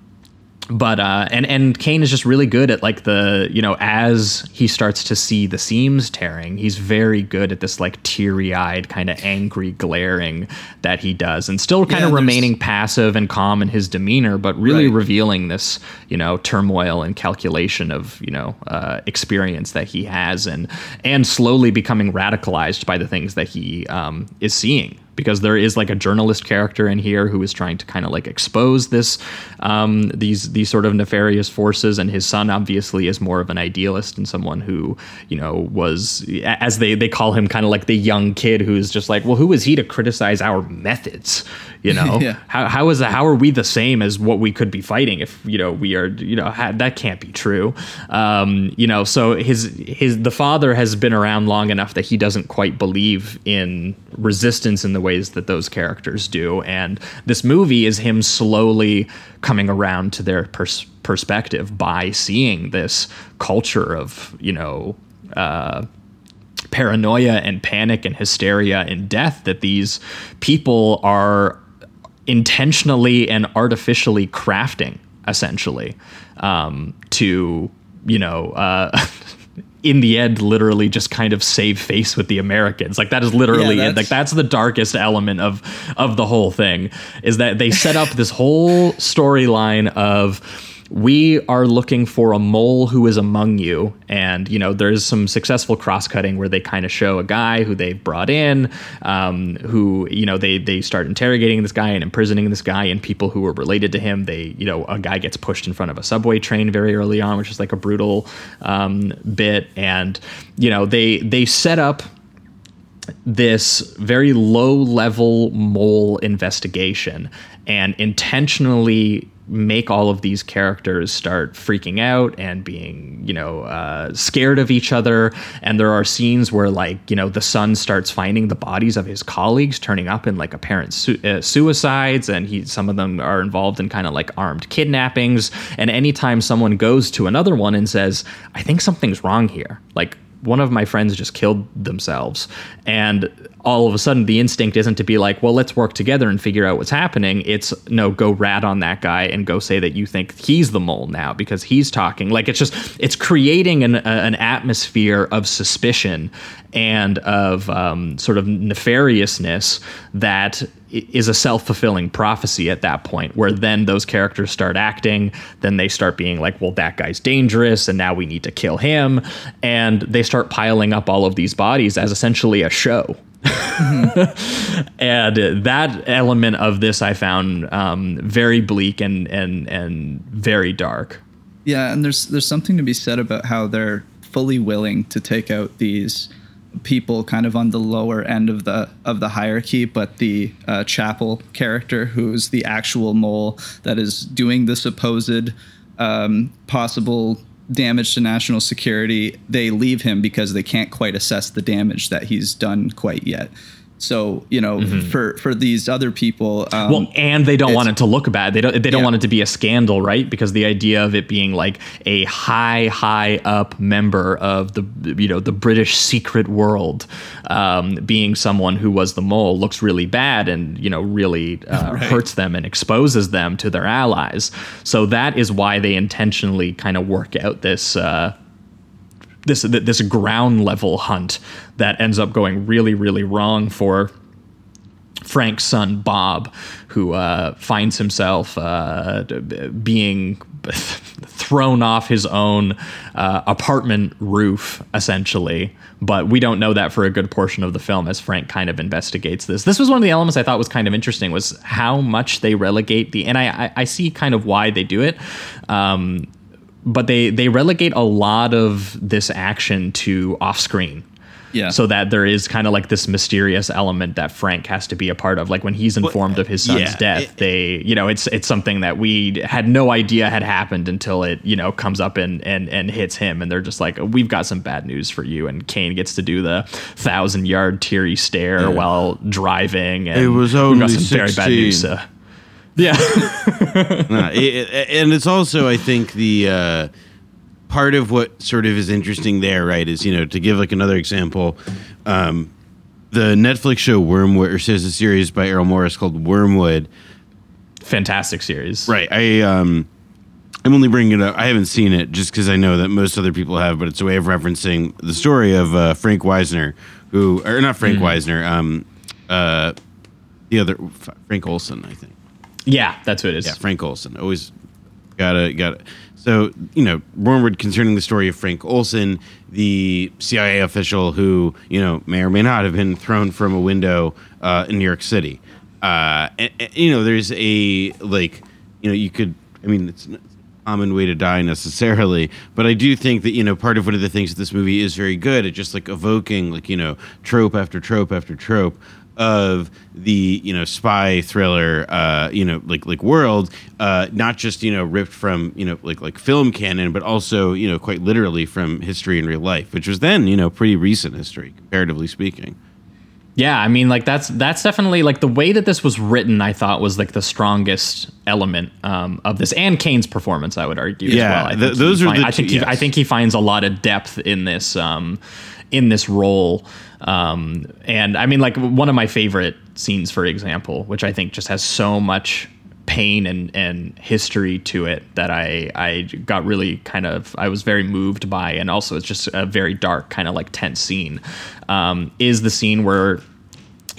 but uh and and Caine is just really good at like the you know as he starts to see the seams tearing he's very good at this like teary-eyed kind of angry glaring that he does and still kind Yeah, of remaining passive and calm in his demeanor but really Right. revealing this you know turmoil and calculation of you know uh, experience that he has and and slowly becoming radicalized by the things that he um, is seeing because there is like a journalist character in here who is trying to kind of like expose this um, these these sort of nefarious forces and his son obviously is more of an idealist and someone who you know was as they they call him kind of like the young kid who's just like well who is he to criticize our methods? You know? Yeah. how, how is that how are we the same as what we could be fighting if you know we are you know ha, that can't be true. Um, you know so his his the father has been around long enough that he doesn't quite believe in resistance in the ways that those characters do. And this movie is him slowly coming around to their pers- perspective by seeing this culture of you know uh, paranoia and panic and hysteria and death that these people are intentionally and artificially crafting essentially um, to you know uh, in the end literally just kind of save face with the americans. Like that is literally Yeah, it. Like that's the darkest element of of the whole thing is that they set up this whole storyline of we are looking for a mole who is among you. And you know there's some successful cross-cutting where they kind of show a guy who they've brought in um, who you know they they start interrogating this guy and imprisoning this guy and people who are related to him they you know a guy gets pushed in front of a subway train very early on which is like a brutal um, bit. And you know they they set up this very low level mole investigation and intentionally make all of these characters start freaking out and being you know uh, scared of each other. And there are scenes where like you know the son starts finding the bodies of his colleagues turning up in like apparent su- uh, suicides. And he some of them are involved in kind of like armed kidnappings. And anytime someone goes to another one and says i think something's wrong here like one of my friends just killed themselves. And all of a sudden the instinct isn't to be like well let's work together and figure out what's happening. It's no go rat on that guy and go say that you think he's the mole now because he's talking. Like it's just it's creating an, an atmosphere of suspicion and of um, sort of nefariousness that is a self-fulfilling prophecy at that point where then those characters start acting then they start being like well that guy's dangerous and now we need to kill him. And they start piling up all of these bodies as essentially a show. And that element of this i found um, very bleak and and and very dark. Yeah, and there's there's something to be said about how they're fully willing to take out these people kind of on the lower end of the of the hierarchy, but the uh, Chapple character, who's the actual mole that is doing the supposed um, possible damage to national security, they leave him because they can't quite assess the damage that he's done quite yet. So you know, for for these other people, um, well, and they don't want it to look bad. They don't. They don't Yeah. want it to be a scandal, right? Because the idea of it being like a high, high up member of the, you know, the British secret world, um, being someone who was the mole looks really bad, and you know, really uh, hurts them and exposes them to their allies. So that is why they intentionally kind of work out this. Uh, this this ground level hunt that ends up going really really wrong for Frank's son Bob, who uh, finds himself uh, being thrown off his own uh, apartment roof, essentially. But we don't know that for a good portion of the film as Frank kind of investigates this. This was one of the elements I thought was kind of interesting was how much they relegate the, and I, I, I see kind of why they do it. Um, but they they relegate a lot of this action to off screen yeah. so that there is kind of like this mysterious element that Frank has to be a part of. Like when he's informed of his son's yeah, death, it- they, you know, it's it's something that we had no idea had happened until it, you know, comes up and and and hits him, and they're just like, we've got some bad news for you. And Caine gets to do the thousand yard teary stare while driving. And It was we've only got some very bad news. 16. Uh, yeah, it- it- and it's also i think the uh, part of what sort of is interesting there right is you know to give like another example um, the netflix show wormwood or says a series by errol morris called wormwood fantastic series. right i um I'm only bringing it up. I haven't seen it just because I know that most other people have, but it's a way of referencing the story of uh, Frank Wisner, who or not Frank Mhm. Wisner, um, uh, the other Frank Olson, I think. Yeah, that's what it is. Yeah, Frank Olson. Always gotta gotta. So you know, Wormwood concerning the story of Frank Olson, the CIA official who you know may or may not have been thrown from a window uh, in New York City. Uh, and, and, you know, there's a like, you know, you could. I mean, it's a common way to die necessarily, but I do think that you know part of one of the things that this movie is very good at just like evoking like you know trope after trope after trope of the you know spy thriller uh you know like like world uh not just you know ripped from you know like like film canon but also you know quite literally from history in real life which was then you know pretty recent history comparatively speaking Yeah, I mean, like that's that's definitely like the way that this was written. I thought was like the strongest element um, of this, and Caine's performance. I would argue. Yeah, as well. I th- think he those are find- the I think two- he, I think he finds a lot of depth in this um, in this role. Um, and I mean, like one of my favorite scenes, for example, which I think just has so much pain and, and history to it that I I got really kind of I was very moved by, and also it's just a very dark kind of like tense scene. Um, is the scene where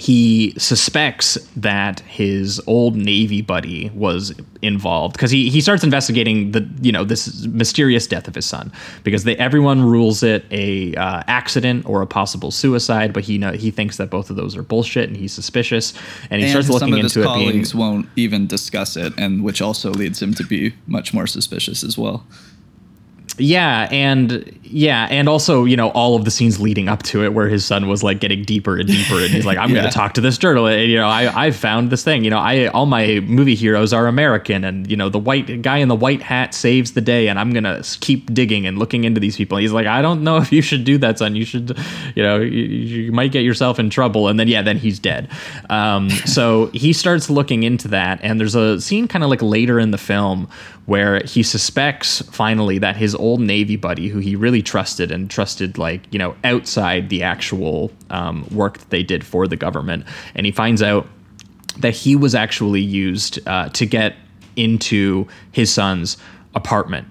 he suspects that his old navy buddy was involved because he, he starts investigating the you know this mysterious death of his son because they, everyone rules it a uh, accident or a possible suicide but he know he thinks that both of those are bullshit and he's suspicious and he starts some looking of his into it being colleagues won't even discuss it, and which also leads him to be much more suspicious as well. Yeah, and yeah, and also you know all of the scenes leading up to it, where his son was like getting deeper and deeper, and he's like, "I'm going to talk to this journalist." And, you know, I I found this thing. You know, I all my movie heroes are American, and you know the white guy in the white hat saves the day, and I'm gonna keep digging and looking into these people. And he's like, "I don't know if you should do that, son. You should, you know, you, you might get yourself in trouble." And then yeah, then he's dead. Um, so he starts looking into that, and there's a scene kind of like later in the film where he suspects finally that his old Navy buddy, who he really trusted and trusted, like, you know, outside the actual um, work that they did for the government, and he finds out that he was actually used uh, to get into his son's apartment.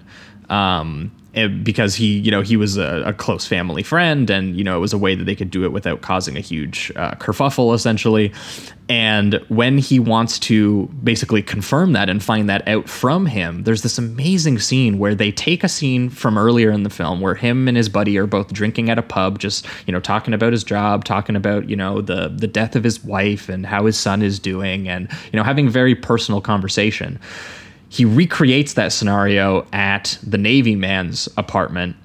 Um, because he, you know, he was a, a close family friend, and you know, it was a way that they could do it without causing a huge uh, kerfuffle, essentially. And when he wants to basically confirm that and find that out from him, there's this amazing scene where they take a scene from earlier in the film where him and his buddy are both drinking at a pub, just you know, talking about his job, talking about you know the the death of his wife and how his son is doing, and you know, having very personal conversation he recreates that scenario at the Navy man's apartment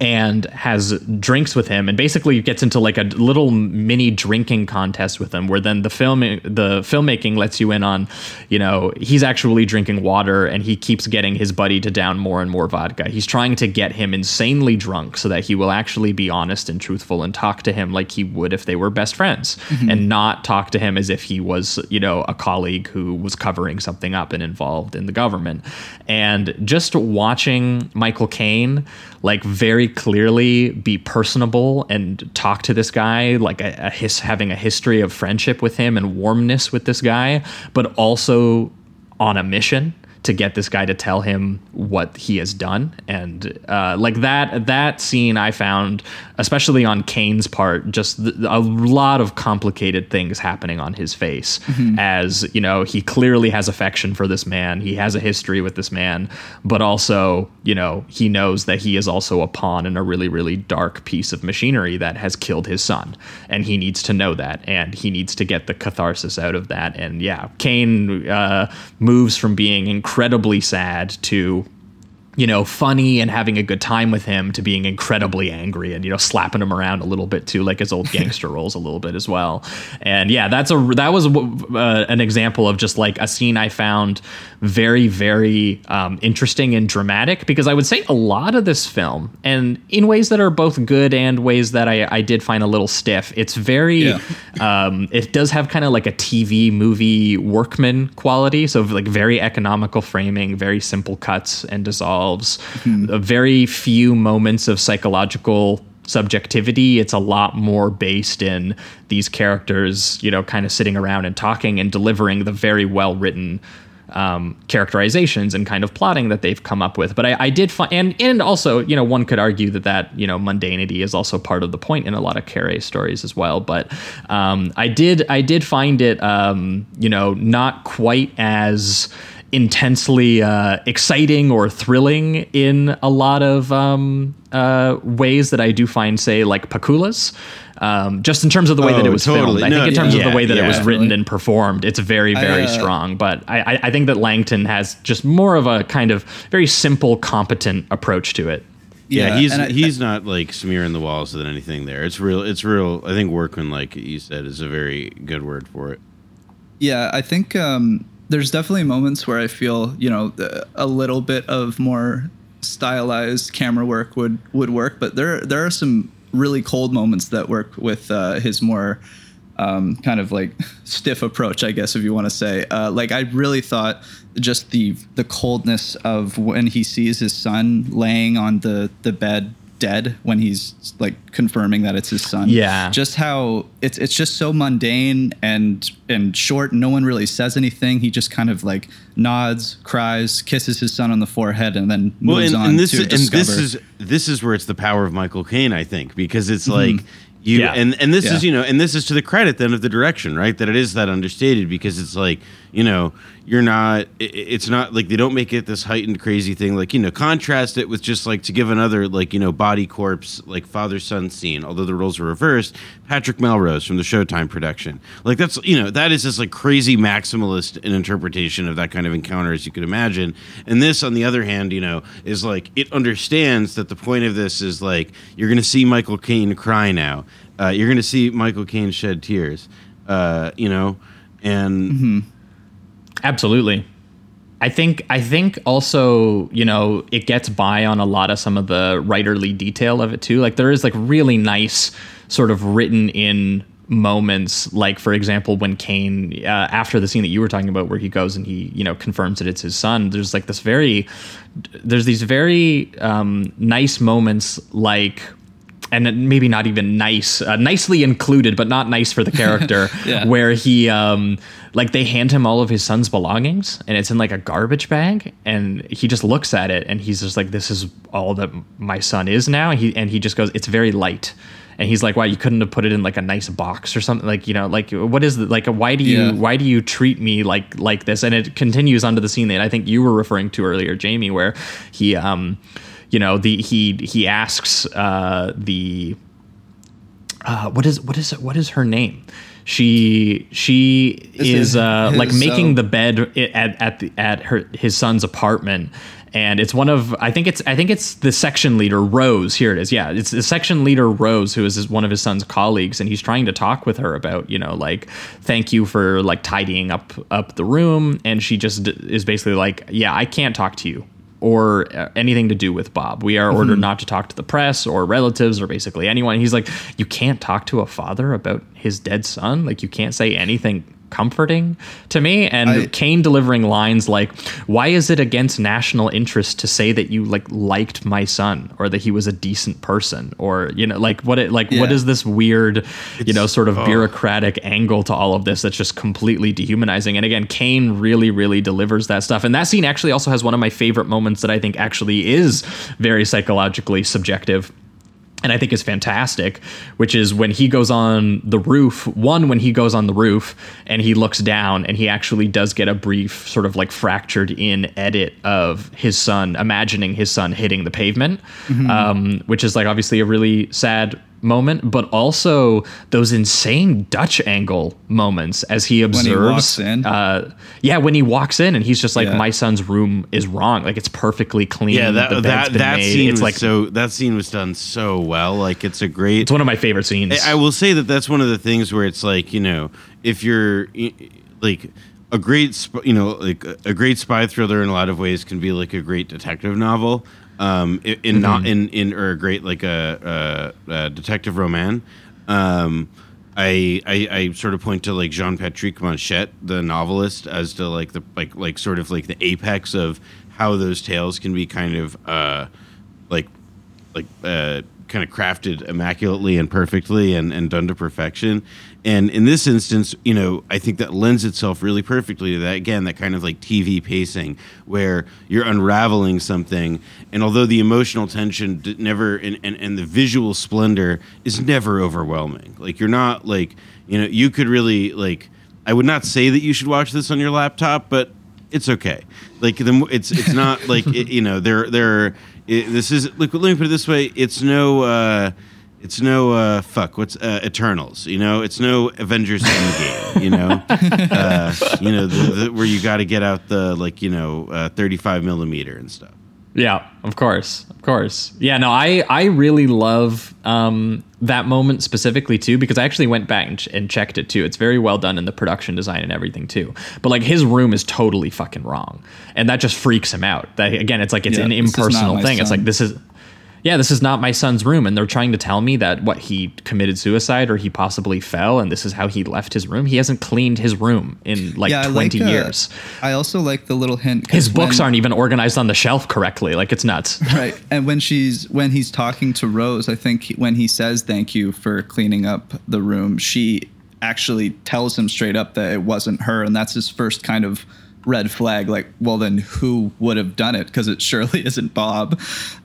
and has drinks with him and basically gets into like a little mini drinking contest with him where then the film the filmmaking lets you in on you know he's actually drinking water and he keeps getting his buddy to down more and more vodka he's trying to get him insanely drunk so that he will actually be honest and truthful and talk to him like he would if they were best friends Mhm. and not talk to him as if he was you know a colleague who was covering something up and involved in the government and just watching Michael Caine like very clearly be personable and talk to this guy like a, a his having a history of friendship with him and warmness with this guy but also on a mission to get this guy to tell him what he has done. And uh, like that that scene i found especially on Caine's part just th- a lot of complicated things happening on his face Mhm. as you know he clearly has affection for this man. He has a history with this man. But also you know he knows that he is also a pawn in a really really dark piece of machinery that has killed his son. And he needs to know that. And he needs to get the catharsis out of that. And yeah Caine uh, moves from being incredibly sad to you know, funny and having a good time with him to being incredibly angry and you know slapping him around a little bit too, like his old gangster roles a little bit as well. And yeah, that's a that was uh, an example of just like a scene I found very very um, interesting and dramatic because I would say a lot of this film and in ways that are both good and ways that I I did find a little stiff. It's very um, it does have kind of like a TV movie workman quality, so like very economical framing, very simple cuts and dissolves, a very few moments of psychological subjectivity. It's a lot more based in these characters, you know, kind of sitting around and talking and delivering the very well written um, characterizations and kind of plotting that they've come up with. But I, I did find, and and also, you know, one could argue that that you know mundanity is also part of the point in a lot of Carre stories as well. But um, I did I did find it, um, you know, not quite as intensely uh, exciting or thrilling in a lot of um, uh, ways that I do find, say, like Pakula's. Um, just in terms of the way that it Oh, was totally. filmed, I No, think in terms yeah, of the way that yeah. it was written and performed, it's very, I, very uh, strong. But I, I- I think that Langton has just more of a kind of very simple, competent approach to it. Yeah, he's I- he's not like smearing the walls than anything there. It's real. It's real. I think workman, like you said, is a very good word for it. Yeah, I think um, there's definitely moments where I feel, you know, a little bit of more stylized camera work would would work, but there there are some really cold moments that work with uh, his more um, kind of like stiff approach, I guess, if you want to say. Uh, like I really thought just the the coldness of when he sees his son laying on the the bed dead when he's like confirming that it's his son Yeah. just how it's it's just so mundane and and short. No one really says anything. He just kind of like nods, cries, kisses his son on the forehead, and then moves and, on and this to is, and this is this is where it's the power of Michael Caine, I think, because it's mm-hmm. like you Yeah. and and this is you know and this is to the credit then of the direction, right? That it is that understated because it's like you know you're not it's not like they don't make it this heightened crazy thing like you know contrast it with just like to give another like you know body corpse like father son scene although the roles were reversed. Patrick melrose from the showtime production. Like that's you know that is just like crazy maximalist an interpretation of that kind of encounter as you could imagine. And this on the other hand you know is like it understands that the point of this is like you're gonna see michael caine cry now. Uh, you're gonna see michael caine shed tears. Uh, you know? And Absolutely. I think I think also, you know, it gets by on a lot of some of the writerly detail of it too. Like there is like really nice sort of written in moments like for example when Caine uh, after the scene that you were talking about where he goes and he you know confirms that it's his son there's like this very there's these very um, nice moments like and maybe not even nice, uh, nicely included, but not nice for the character. Yeah. Where he, um, like, they hand him all of his son's belongings, and it's in like a garbage bag, and he just looks at it, and he's just like, "This is all that my son is now." And he and he just goes, "It's very light." And he's like, "Why you couldn't have put it in like a nice box or something? Like, you know, like what is the like? Why do you Yeah. why do you treat me like like this?" And it continues onto the scene that I think you were referring to earlier, Jamie, where he, um, you know, the he he asks uh, the uh, what is what is what is her name? She she Is uh, like making uh, the bed at at the, at her his son's apartment. And it's one of I think it's I think it's the section leader Rose. Here it is. Yeah, it's the section leader Rose who is his, one of his son's colleagues, and he's trying to talk with her about you know like thank you for like tidying up up the room, and she just is basically like yeah I can't talk to you or uh, anything to do with Bob. We are ordered not to talk to the press or relatives or basically anyone. He's like, you can't talk to a father about his dead son. Like, you can't say anything comforting to me. And I- Caine delivering lines like, why is it against national interest to say that you like liked my son or that he was a decent person or, you know, like what it, like, what Yeah. is this weird, you know, sort of oh. bureaucratic angle to all of this that's just completely dehumanizing. And again, Caine really, really delivers that stuff. And that scene actually also has one of my favorite moments that I think actually is very psychologically subjective and I think is fantastic, which is when he goes on the roof. One, when he goes on the roof and he looks down and he actually does get a brief, sort of like fractured in edit of his son, imagining his son hitting the pavement, um, which is like obviously a really sad moment, but also those insane Dutch angle moments as he observes. he walks in? Uh, yeah, when he walks in and he's just like, Yeah. my son's room is wrong. Like it's perfectly clean. yeah, The that bed's that been that made. scene It's was like so that scene was done so well. Like it's a great. it's one of my favorite scenes. I I will say that that's one of the things where it's like you know if you're like a great you know like a a great spy thriller in a lot of ways can be like a great detective novel um in, in not in in or a great like a, a, a detective roman um I, I, I sort of point to like Jean Patrick Manchette, the novelist, as to like the like like sort of like the apex of how those tales can be kind of uh like like uh, kind of crafted immaculately and perfectly and, and done to perfection. And in this instance, you know, I think that lends itself really perfectly to that. Again, that kind of like TV pacing where you're unraveling something. And although the emotional tension never and, and, and the visual splendor is never overwhelming, like you're not like, you know, you could really like, I would not say that you should watch this on your laptop, but it's okay. Like the it's it's not like it, you know there there it, this is look let me put it this way it's no uh it's no uh fuck what's uh, Eternals you know it's no Avengers Endgame you know uh, you know the, the, where you got to get out the like you know uh, 35 millimeter and stuff. Yeah, of course, of course. Yeah, no, I I really love um, that moment specifically too because I actually went back and, ch- and checked it too. It's very well done in the production design and everything too. But like his room is totally fucking wrong, and that just freaks him out. That again, it's like it's Yeah, an this is not impersonal my thing. It's like this is. Yeah, this is not my son's room, and they're trying to tell me that what he committed suicide or he possibly fell, and this is how he left his room. He hasn't cleaned his room in like I twenty like, uh, years. I also like the little hint. His books when- aren't even organized on the shelf correctly. Like it's nuts. right and when she's when he's talking to rose i think when he says thank you for cleaning up the room she actually tells him straight up that it wasn't her and that's his first kind of red flag like well then who would have done it? Because it surely isn't bob.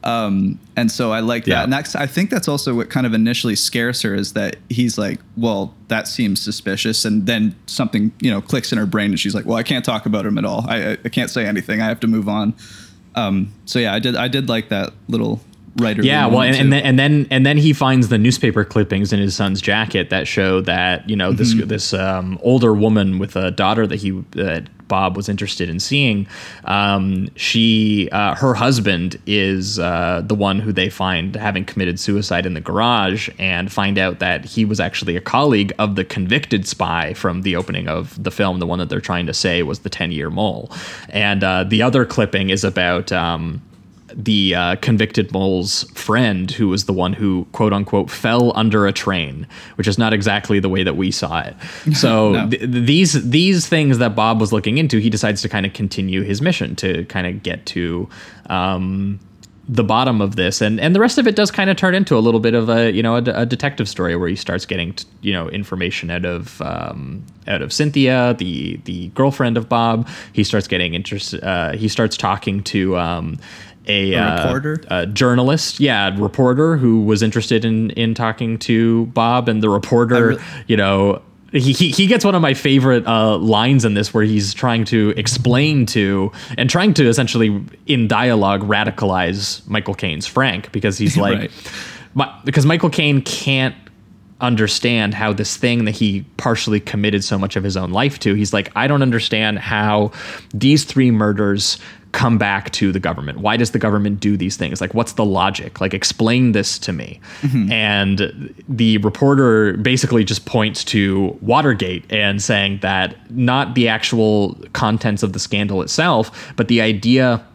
Um, and so i like Yeah. that and that's i think that's also what kind of initially scares her is that he's like well that seems suspicious. And then something you know clicks in her brain and she's like well i can't talk about him at all. I, I- I can't say anything. I have to move on. Um, so yeah, I did. I did like that little writer. Yeah, well, and, and then and then and then he finds the newspaper clippings in his son's jacket that show that you know this Mhm. this um, older woman with a daughter that he that Bob was interested in seeing. Um, she uh, her husband is uh, the one who they find having committed suicide in the garage, and find out that he was actually a colleague of the convicted spy from the opening of the film, the one that they're trying to say was the ten year mole, and uh, the other clipping is about. Um, the uh, convicted mole's friend, who was the one who quote unquote fell under a train, which is not exactly the way that we saw it. So No. th- these these things that Bob was looking into, he decides to kind of continue his mission to kind of get to. Um, the bottom of this and and the rest of it does kind of turn into a little bit of a you know a, a detective story where he starts getting t- you know information out of um, out of Cynthia the the girlfriend of Bob he starts getting interest uh, he starts talking to um, a, A uh, reporter? a journalist yeah reporter who was interested in in talking to Bob and the reporter really- you know he, he, he gets one of my favorite uh, lines in this where he's trying to explain to and trying to essentially in dialogue radicalize Michael Caine's Frank because he's like Right. Mi- because Michael Caine can't understand how this thing that he partially committed so much of his own life to he's like I don't understand how these three murders come back to the government? Why does the government do these things? Like what's the logic? Like explain this to me. And the reporter basically just points to Watergate and saying that not the actual contents of the scandal itself but the idea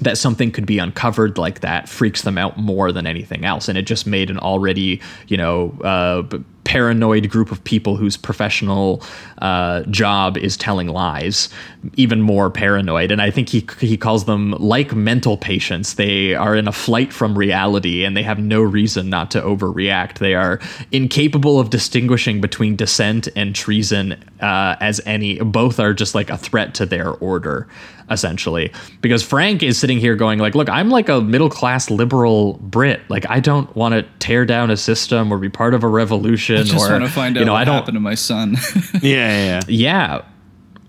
that something could be uncovered like that freaks them out more than anything else. And it just made an already you know uh, paranoid group of people whose professional uh, job is telling lies even more paranoid. And i think he he calls them like mental patients. They are in a flight from reality and they have no reason not to overreact. They are incapable of distinguishing between dissent and treason uh, as any both are just like a threat to their order essentially. Because frank is sitting here going like look i'm like a middle class liberal brit. Like i don't want to tear down a system or be part of a revolution I just or want to find out you know what i don't happened to my son. Yeah, yeah. yeah. yeah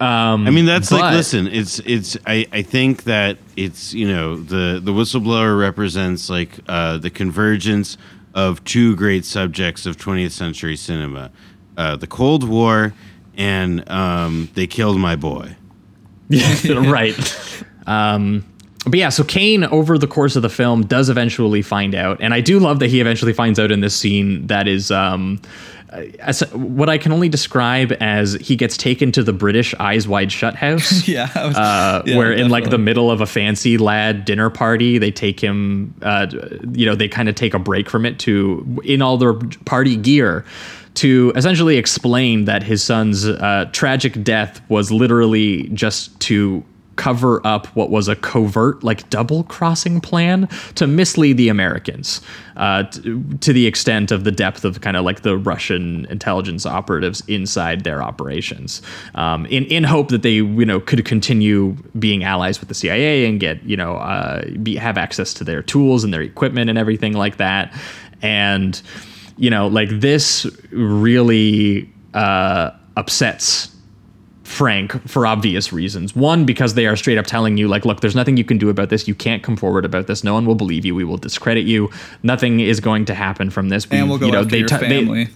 um I mean, that's like listen. It's it's. I I think that it's you know the the whistleblower represents like uh, the convergence of two great subjects of 20th century cinema, uh, the Cold War, and um, they killed my boy. right. Um, but yeah, so Caine, over the course of the film, does eventually find out, and I do love that he eventually finds out in this scene that is um, as, what I can only describe as he gets taken to the British Eyes Wide Shut house. yeah, was- Uh, yeah, where in like the middle of a fancy lad dinner party, they take him, uh, you know, they kind of take a break from it to, in all their party gear, to essentially explain that his son's uh, tragic death was literally just to cover up what was a covert, like double crossing plan to mislead the Americans uh, t- to the extent of the depth of kind of like the Russian intelligence operatives inside their operations, um, in in hope that they you know could continue being allies with the CIA and get you know uh, be, have access to their tools and their equipment and everything like that, and you know like this really uh, upsets Frank for obvious reasons. One, because they are straight up telling you, like, look, there's nothing you can do about this. You can't come forward about this. No one will believe you. We will discredit you. Nothing is going to happen from this. and we'll go you know, after they your t- they- family.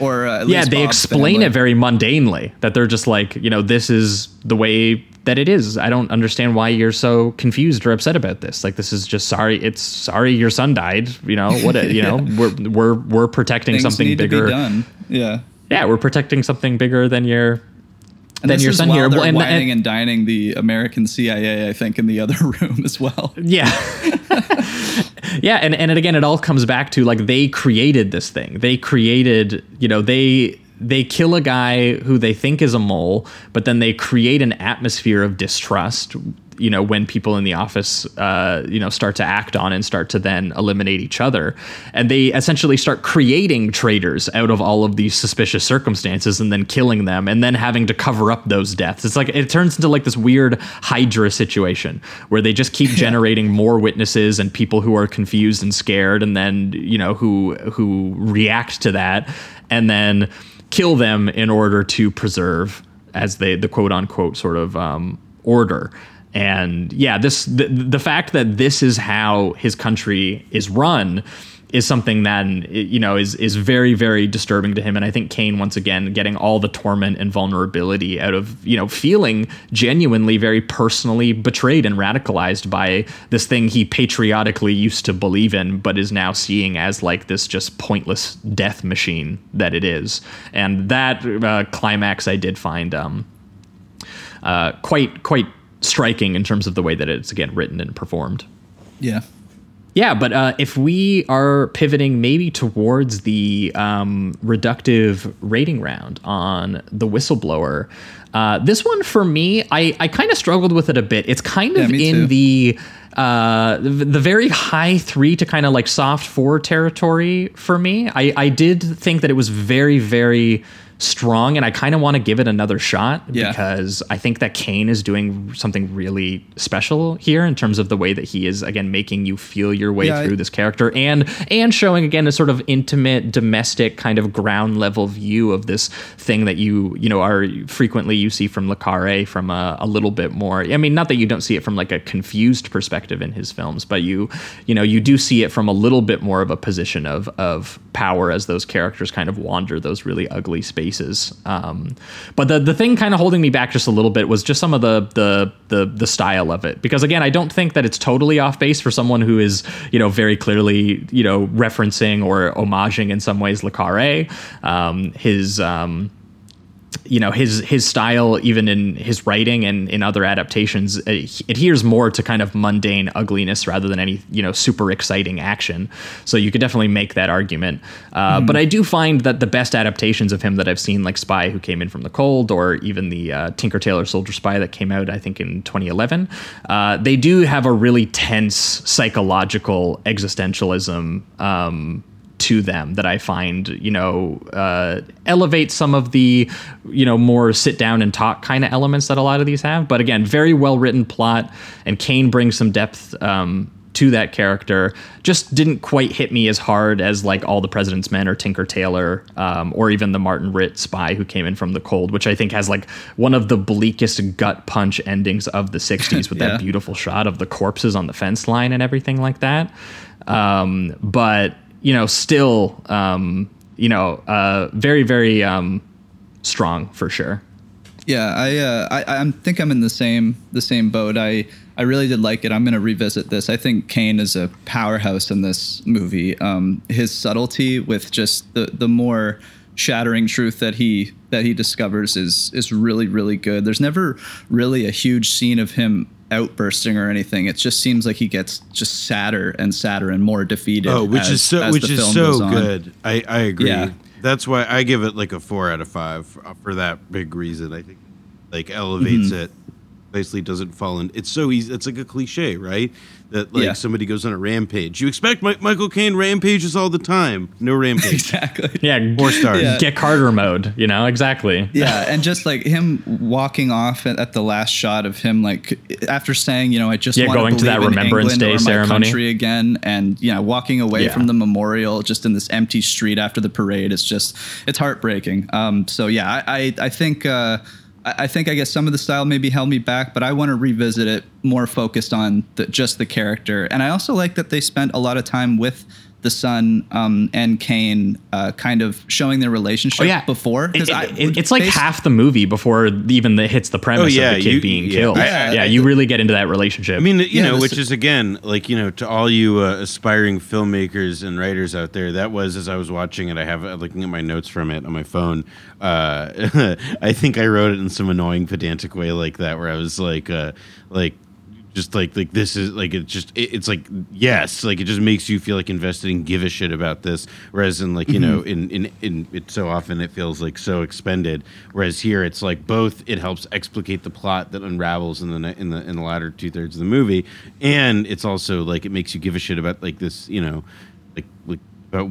or uh, yeah, they Bob's explain family. it very mundanely that they're just like, you know, this is the way that it is. I don't understand why you're so confused or upset about this. Like, this is just sorry. It's sorry your son died. You know what? You know, we're we're we're protecting Things something bigger. to be done. Yeah. Yeah, we're protecting something bigger than your And then your son here. They're Well, and- uh, whining and- and dining the American CIA, I think, in the other room as well. Yeah. yeah, and and again, it all comes back to like they created this thing. They created, you know, they they kill a guy who they think is a mole, but then they create an atmosphere of distrust. You know, when people in the office, uh, you know, start to act on and start to then eliminate each other, and they essentially start creating traitors out of all of these suspicious circumstances, and then killing them, and then having to cover up those deaths. It's like it turns into like this weird Hydra situation where they just keep generating more witnesses and people who are confused and scared, and then you know who who react to that, and then kill them in order to preserve as they the quote unquote sort of um, order. And yeah, this the, the fact that this is how his country is run is something that you know is is very very disturbing to him. And i think Caine once again getting all the torment and vulnerability out of you know feeling genuinely very personally betrayed and radicalized by this thing he patriotically used to believe in but is now seeing as like this just pointless death machine that it is. And that uh, climax i did find um uh, quite quite striking in terms of the way that it's again written and performed Yeah. yeah, but uh, if we are pivoting maybe towards the um, reductive rating round on the whistleblower, uh, this one for me, I, I kind of struggled with it a bit. It's kind of me in too. the uh, the, the very high three to kind of like soft four territory for me. I, I did think that it was very, very strong and I kind of want to give it another shot Yeah. because I think that Caine is doing something really special here in terms of the way that he is again making you feel your way Yeah, I- through this character and and showing again a sort of intimate domestic kind of ground level view of this thing that you you know are frequently you see from Le Carre from a, a little bit more I mean not that you don't see it from like a confused perspective in his films but you you know you do see it from a little bit more of a position of of power as those characters kind of wander those really ugly spaces um, but the the thing kind of holding me back just a little bit was just some of the the the the style of it. Because again I don't think that it's totally off base for someone who is you know very clearly you know referencing or homaging in some ways Le Carre um, his um, you know his his style even in his writing and in other adaptations uh, adheres more to kind of mundane ugliness rather than any you know super exciting action. So you could definitely make that argument. Uh, but i do find that the best adaptations of him that i've seen like spy who came in from the cold or even the uh, tinker tailor soldier spy that came out i think in 2011 uh, they do have a really tense psychological existentialism um, to them that I find, you know, uh, elevate some of the, you know, more sit down and talk kind of elements that a lot of these have. But again, very well written plot, and Caine brings some depth um, to that character. Just didn't quite hit me as hard as like All the President's Men or Tinker Tailor, um, or even the Martin Ritt spy who came in from the cold, which I think has like one of the bleakest gut punch endings of the 60s with Yeah. that beautiful shot of the corpses on the fence line and everything like that. Um, but you know, still, um, you know, uh, very, very um, strong for sure. Yeah, I, uh, I I think I'm in the same the same boat. I I really did like it. I'm gonna revisit this. I think Caine is a powerhouse in this movie. Um, his subtlety with just the the more shattering truth that he that he discovers is is really really good. There's never really a huge scene of him outbursting or anything. It just seems like he gets just sadder and sadder and more defeated. Oh, which as- is so which is so good. I I agree. Yeah. That's why I give it like a four out of five for, for that big reason. I think like elevates Mhm. it Basically, doesn't fall in. It's so easy. It's like a cliche, right? That like Yeah. somebody goes on a rampage. You expect Mi- Michael Caine rampages all the time. No rampage. exactly. Yeah, Four stars. Yeah. Get Carter mode. You know exactly. yeah, and just like him walking off at, at the last shot of him, like after saying, you know, I just Yeah, want going to that Remembrance England Day or my ceremony. country again, and you know, walking away Yeah. from the memorial just in this empty street after the parade. It's just it's heartbreaking. Um, so yeah, I I, I think. Uh, I think I guess some of the style maybe held me back, but I want to revisit it more focused on the, just the character. And I also like that they spent a lot of time with the son um, and Caine, uh, kind of showing their relationship Oh yeah, before. It- I- it- it's like based- half the movie before even the hits the premise Oh, yeah, of the kid you- being yeah. killed. I- yeah, you really get into that relationship. I mean, you Yeah, know, which is- is again, like you know, to all you uh, aspiring filmmakers and writers out there, that was as I was watching it. I have uh, looking at my notes from it on my phone. Uh, I think I wrote it in some annoying, pedantic way like that, where I was like, uh, like. Just like like this is like it just it, it's like yes like it just makes you feel like invested and give a shit about this whereas in like you know mm-hmm. in in in it so often it feels like so expended whereas here it's like both it helps explicate the plot that unravels in the in the in the latter two thirds of the movie and it's also like it makes you give a shit about like this you know like like about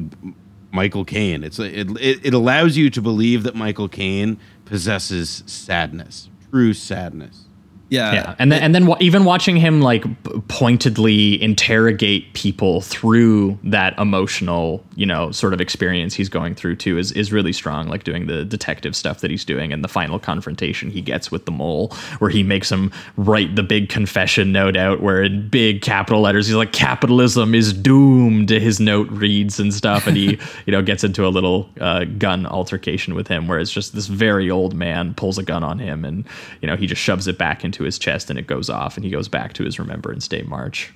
Michael Caine. It's it it, it allows you to believe that Michael Caine possesses sadness true sadness yeah, yeah, and then and then wa- even watching him like p- pointedly interrogate people through that emotional, you know, sort of experience he's going through too is is really strong. Like doing the detective stuff that he's doing, and the final confrontation he gets with the mole, where he makes him write the big confession note out, where in big capital letters he's like, "Capitalism is doomed." His note reads and stuff, and he you know gets into a little uh, gun altercation with him, where it's just this very old man pulls a gun on him, and you know he just shoves it back into his chest, and it goes off, and he goes back to his Remembrance Day march.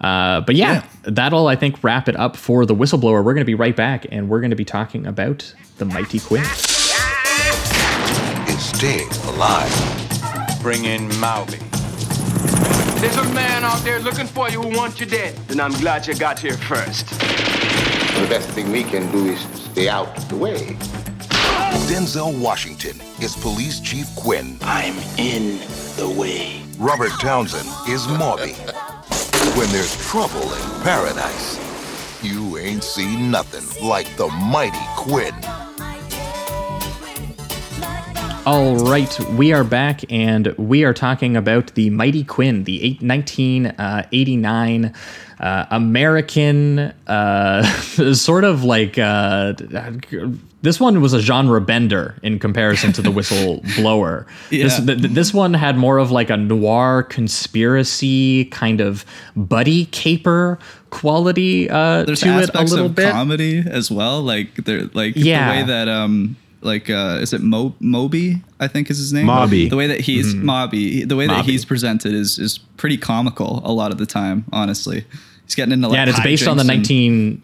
Uh, but yeah, that'll I think wrap it up for the whistleblower. We're going to be right back, and we're going to be talking about the Mighty Quinn. is staying alive. Bring in Maui. There's a man out there looking for you who wants you dead. And I'm glad you got here first. The best thing we can do is stay out of the way. Denzel Washington is Police Chief Quinn. I'm in the way. Robert Townsend is Morby. When there's trouble in paradise, you ain't seen nothing like the mighty Quinn. All right, we are back and we are talking about the Mighty Quinn, the eight, 1989 uh, American, uh, sort of like uh, this one was a genre bender in comparison to the Whistleblower. This, Yeah. th- th- this one had more of like a noir conspiracy kind of buddy caper quality uh, There's to it a aspects little of bit. comedy as well, like they're like Yeah. the way that um like uh is it Mo- Maubee I think is his name Maubee. the way that he's Maubee the way that Mm-hmm. He's presented is is pretty comical a lot of the time honestly he's getting into like yeah, and it's based on the hijinks and- 19.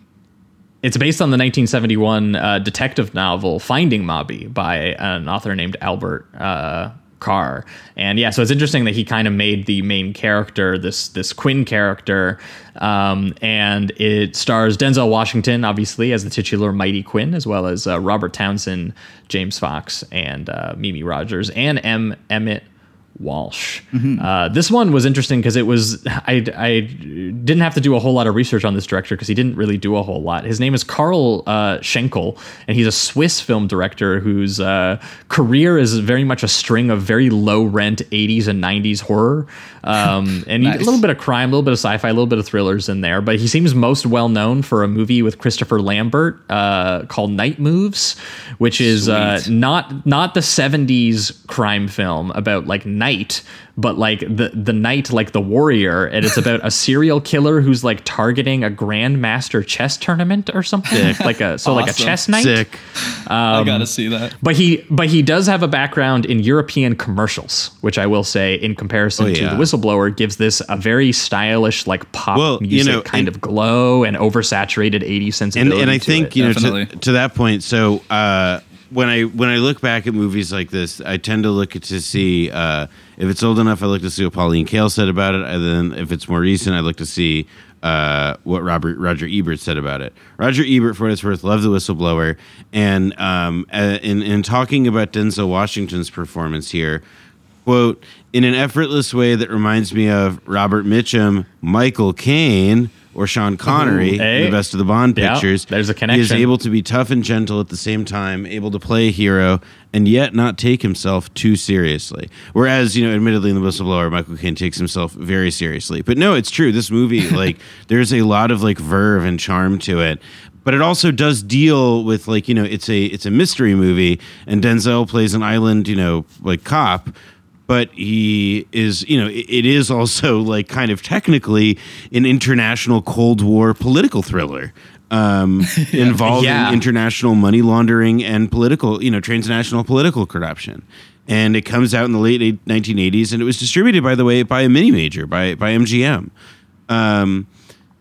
It's based on the 1971 uh, detective novel Finding Maubee by an author named Albert uh, Carr. And yeah, so it's interesting that he kind of made the main character this this Quinn character, um, and it stars Denzel Washington obviously as the titular Mighty Quinn, as well as uh, Robert Townsend, James Fox, and uh, Mimi Rogers, and M. Emmett Walsh. Uh, this one was interesting because it was I, I didn't have to do a whole lot of research on this director because he didn't really do a whole lot. His name is Carl uh, Schenkel, and he's a Swiss film director whose uh, career is very much a string of very low rent 80s and 90s horror, um, and he- a little bit of crime, a little bit of sci-fi, a little bit of thrillers in there. But he seems most well known for a movie with Christopher Lambert uh, called Knight Moves, which is uh, not not the 70s crime film about like night but like the the knight like the warrior and it's about a serial killer who's like targeting a grandmaster chess tournament or something like a so like a chess night sick I um, gotta see that but he but he does have a background in European commercials, which I will say, in comparison Oh, to the whistleblower, gives this a very stylish, like pop Well, you music know, kind and- of glow and oversaturated 80s and sensibility. and I think it. you know to, to that point. So uh, when I when I look back at movies like this, I tend to look to see uh, if it's old enough. I look to see what Pauline Kael said about it, and then if it's more recent, I look to see uh, what Robert Roger Ebert said about it. Roger Ebert, for what it's worth, loved the whistleblower, and um, uh, in in talking about Denzel Washington's performance here. quote, in an effortless way that reminds me of Robert Mitchum, Michael Caine, or Sean Connery Ooh, the best of the Bond Yeah, pictures. there's a connection. He is able to be tough and gentle at the same time, able to play a hero, and yet not take himself too seriously. Whereas, you know, admittedly in the whistleblower, Michael Caine takes himself very seriously. But no, it's true. This movie, like, there's a lot of like verve and charm to it. But it also does deal with like, you know, it's a it's a mystery movie, and Denzel plays an island, you know, like cop but he is you know it, is also like kind of technically an international cold war political thriller um involving Yeah. international money laundering and political you know transnational political corruption. And it comes out in the late 1980s and it was distributed by the way by a mini major by by MGM um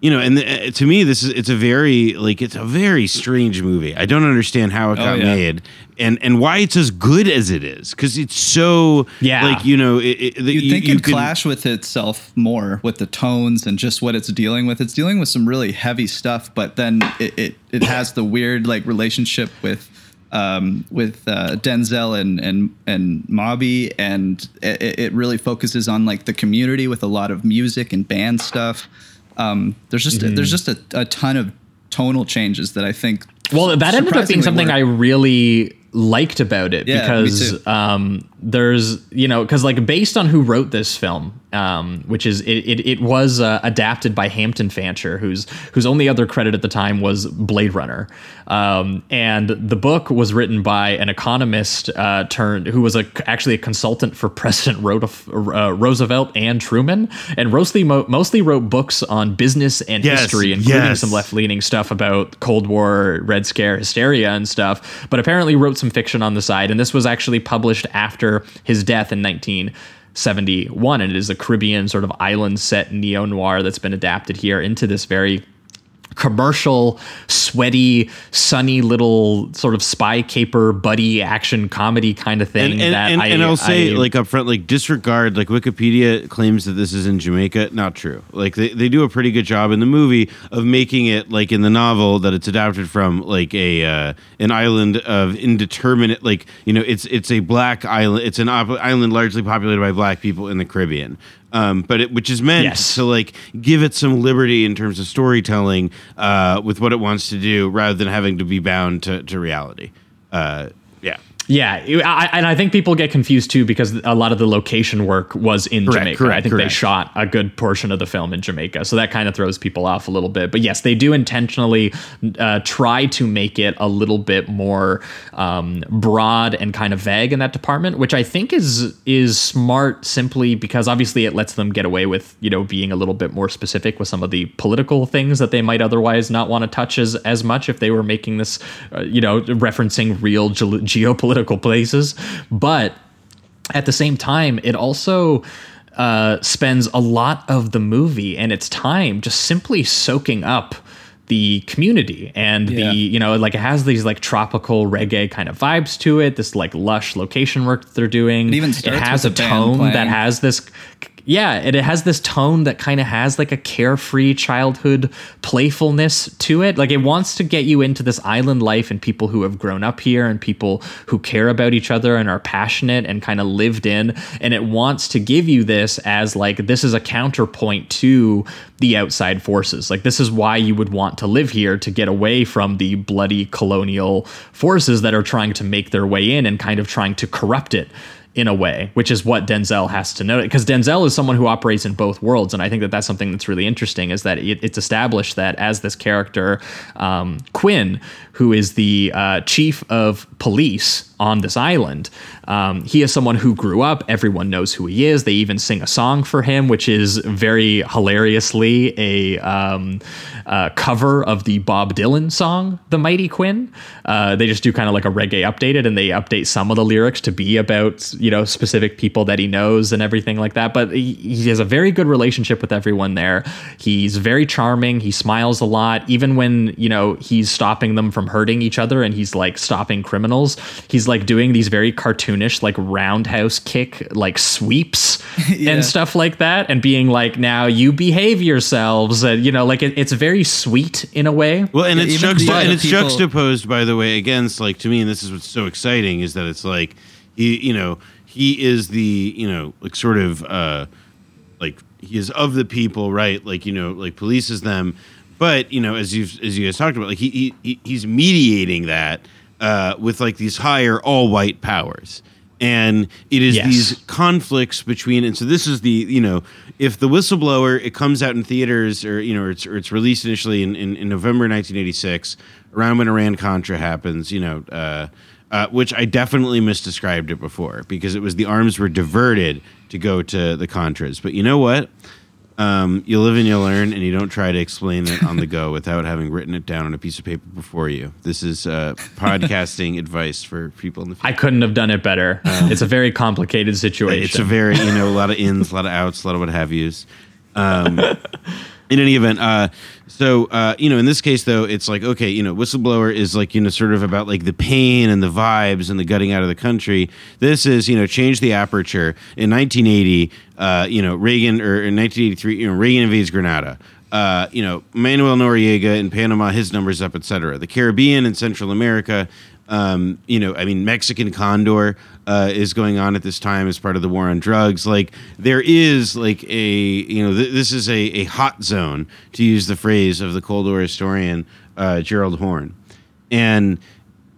you know and uh, to me this is it's a very like it's a very strange movie i don't understand how it Oh, got yeah. made and and why it's as good as it is because it's so Yeah. like you know it, it, You'd you, think you it'd can- clash with itself more with the tones and just what it's dealing with. It's dealing with some really heavy stuff, but then it it, it has the weird like relationship with um, with uh, Denzel and and and Maubee, and it, it really focuses on like the community with a lot of music and band stuff. Um, there's just Mhm. there's just a, a ton of tonal changes that I think. Well, that ended up being something. I really liked about it Yeah, because um, there's you know because like based on who wrote this film, um, which is it it, it was uh, adapted by Hampton Fancher, whose whose only other credit at the time was Blade Runner, um, and the book was written by an economist uh, turned who was a actually a consultant for President Roosevelt, uh, and Truman, and mostly mostly wrote books on business and Yes, history, including yes. some left leaning stuff about Cold War, Red Scare, hysteria, and stuff, but apparently wrote some fiction on the side. And this was actually published after his death in 1971. And it is a Caribbean sort of island set neo noir that's been adapted here into this very commercial, sweaty, sunny little sort of spy caper buddy action comedy kind of thing and, and, that and, I, and I'll say I- like up front like disregard like wikipedia claims that this is in jamaica. Not true. Like they, they do a pretty good job in the movie of making it like in the novel that it's adapted from like a uh, an island of indeterminate like you know it's it's a black island it's an island largely populated by black people in the caribbean um, but it, which is meant Yes. to like give it some liberty in terms of storytelling uh, with what it wants to do rather than having to be bound to, to reality uh, yeah I, and I think people get confused too because a lot of the location work was in Correct, Jamaica. correct, I think they shot a good portion of the film in Jamaica, so that kind of throws people off a little bit. But yes, they do intentionally uh, try to make it a little bit more um, broad and kind of vague in that department, which I think is is smart. Simply because obviously it lets them get away with you know being a little bit more specific with some of the political things that they might otherwise not want to touch as as much if they were making this uh, you know referencing real ge- geopolitical places but at the same time it also uh, spends a lot of the movie and its time just simply soaking up the community and Yeah. the you know like it has these like tropical reggae kind of vibes to it this like lush location work that they're doing It even it has a with the band tone that has this yeah and it has this tone that kind of has like a carefree childhood playfulness to it. Like it wants to get you into this island life and people who have grown up here and people who care about each other and are passionate and kind of lived in. And it wants to give you this as like this is a counterpoint to the outside forces. Like this is why you would want to live here to get away from the bloody colonial forces that are trying to make their way in and kind of trying to corrupt it in a way, which is what Denzel has to know. Because Denzel is someone who operates in both worlds, and I think that that's something that's really interesting. Is that it, it's established that as this character um, Quinn, who is the uh, chief of police on this island, um, he is someone who grew up. Everyone knows who he is. They even sing a song for him, which is very hilariously a um, uh, cover of the Bob Dylan song "The Mighty Quinn." Uh, they just do kind of like a reggae updated, and they update some of the lyrics to be about you know specific people that he knows and everything like that. But he, he has a very good relationship with everyone there. He's very charming. He smiles a lot, even when you know he's stopping them from hurting each other, and he's like stopping criminals. He's like doing these very cartoonish like roundhouse kick like sweeps Yeah. and stuff like that, and being like, "Now you behave yourselves," and you know, like it, it's very sweet in a way. Well, and it's even juxta- the and it's people- juxtaposed, by the way, against like to me, and this is what's so exciting is that it's like he, you know, he is the you know like sort of uh, like he is of the people, right? Like you know, like polices them. But you know, as you've as you guys talked about, like he, he he's mediating that uh, with like these higher all white powers, and it is Yes. these conflicts between. And so this is the you know, if the whistleblower it comes out in theaters or you know, it's or it's released initially in, in, in November 1986, around when Iran Contra happens, you know. Uh, uh, which I definitely misdescribed it before because it was the arms were diverted to go to the Contras. But you know what? Um, you live and you learn, and you don't try to explain it on the go without having written it down on a piece of paper before you. This is uh, podcasting advice for people in the future. I couldn't have done it better. it's a very complicated situation. It's a very, you know, a lot of ins, a lot of outs, a lot of what have yous. Um, in any event, uh, so uh, you know, in this case though, it's like okay, you know, whistleblower is like you know, sort of about like the pain and the vibes and the gutting out of the country. This is you know, change the aperture. In 1980, uh, you know, Reagan or in 1983, you know, Reagan invades Grenada. Uh, you know, Manuel Noriega in Panama, his numbers up, etc. The Caribbean and Central America, um, you know, I mean, Mexican Condor uh, is going on at this time as part of the war on drugs. Like, there is like a, you know, th- this is a, a hot zone, to use the phrase of the Cold War historian uh, Gerald Horne. And,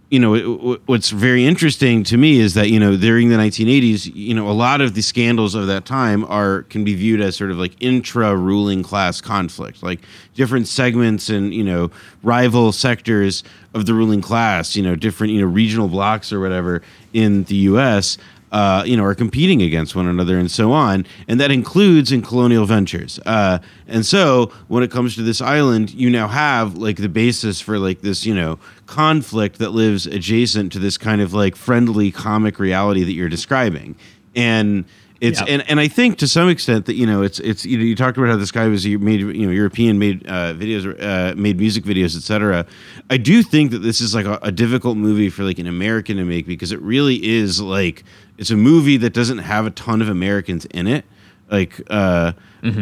you know, it, what's very interesting to me is that, you know, during the 1980s, you know, a lot of the scandals of that time are, can be viewed as sort of like intra ruling class conflict, like different segments and, you know, rival sectors of the ruling class, you know, different, you know, regional blocks or whatever in the US, uh, you know, are competing against one another and so on. And that includes in colonial ventures. Uh, and so when it comes to this island, you now have like the basis for like this, you know, conflict that lives adjacent to this kind of like friendly comic reality that you're describing. And it's and, and I think to some extent that you know it's it's you know you talked about how this guy was you made you know European made uh, videos uh, made music videos etc. I do think that this is like a, a difficult movie for like an American to make because it really is like it's a movie that doesn't have a ton of Americans in it like uh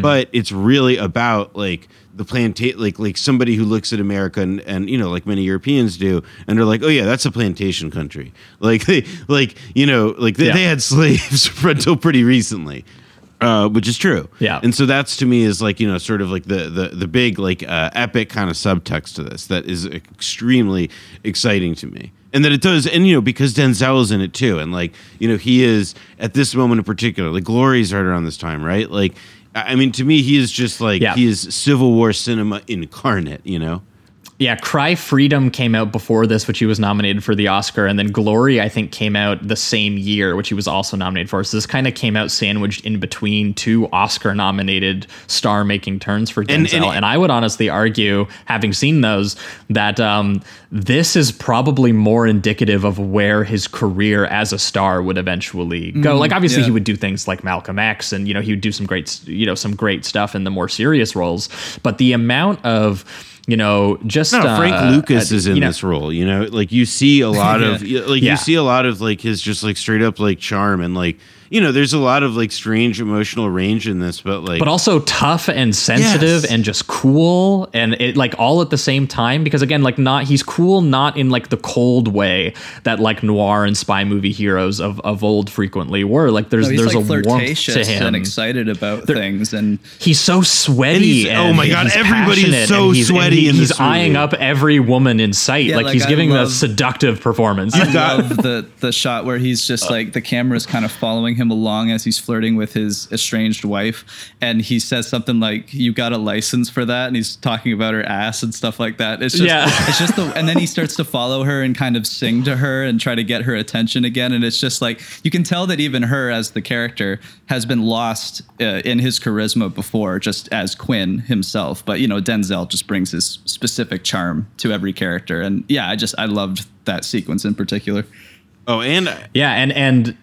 but it's really about like the plantation like like somebody who looks at america and, and you know like many europeans do and they're like oh yeah that's a plantation country like they like you know like they, Yeah. they had slaves until pretty recently uh, which is true. Yeah. And so that's to me is like, you know, sort of like the the, the big like uh, epic kind of subtext to this that is extremely exciting to me. And that it does, and you know, because denzel is in it too, and like, you know, he is at this moment in particular, like Glory's right around this time, right? Like, I mean, to me, he is just like Yeah. he is Civil War cinema incarnate, you know. Yeah, Cry Freedom came out before this, which he was nominated for the Oscar, and then Glory, I think, came out the same year, which he was also nominated for. So this kind of came out sandwiched in between two Oscar-nominated star-making turns for Denzel. and- And, I would honestly argue, having seen those, that um, this is probably more indicative of where his career as a star would eventually go. Mhm, like, obviously, yeah. he would do things like Malcolm X, and you know, he would do some great, you know, some great stuff in the more serious roles. But the amount of you know, just No, Frank uh, Lucas uh, is in you know- this role. You know, like you see a lot of like Yeah. you see a lot of like his just like straight up like charm and like you know, there's a lot of like strange emotional range in this, but like but also tough and sensitive Yes. and just cool and it like all at the same time because again like not he's cool not in like the cold way that like noir and spy movie heroes of, of old frequently were like there's No, there's like a warmth flirtatious to him and excited about things, and he's so sweaty And he's- oh my God, he's everybody is so and he's, and sweaty he- in he's this eyeing movie. up every woman in sight Yeah, like, like, he's I giving a seductive performance I love the the shot where he's just like the camera's kind of following him along as he's flirting with his estranged wife, and he says something like, "You got a license for that," and he's talking about her ass and stuff like that. It's just, Yeah. it's just the, and then he starts to follow her and kind of sing to her and try to get her attention again, and it's just like you can tell that even her as the character has been lost uh, in his charisma before, just as Quinn himself. But you know, Denzel just brings his specific charm to every character, and yeah, I just I loved that sequence in particular. oh and yeah and and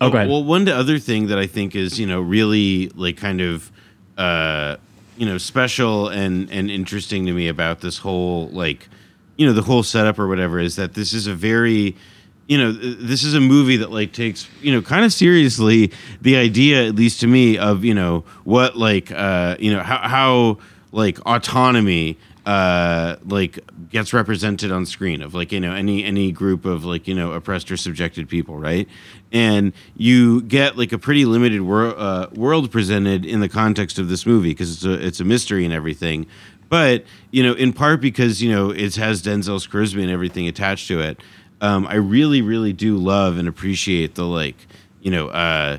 oh, Well, one other thing that I think is you know really like kind of uh, you know special and and interesting to me about this whole like you know the whole setup or whatever is that this is a very you know this is a movie that like takes you know kind of seriously the idea at least to me of you know what like uh you know how how like autonomy uh, like gets represented on screen of like you know any any group of like you know oppressed or subjected people, right? And you get like a pretty limited wor- uh, world presented in the context of this movie because it's a it's a mystery and everything. But you know, in part because you know it has Denzel's charisma and everything attached to it. Um, I really, really do love and appreciate the like, you know, uh,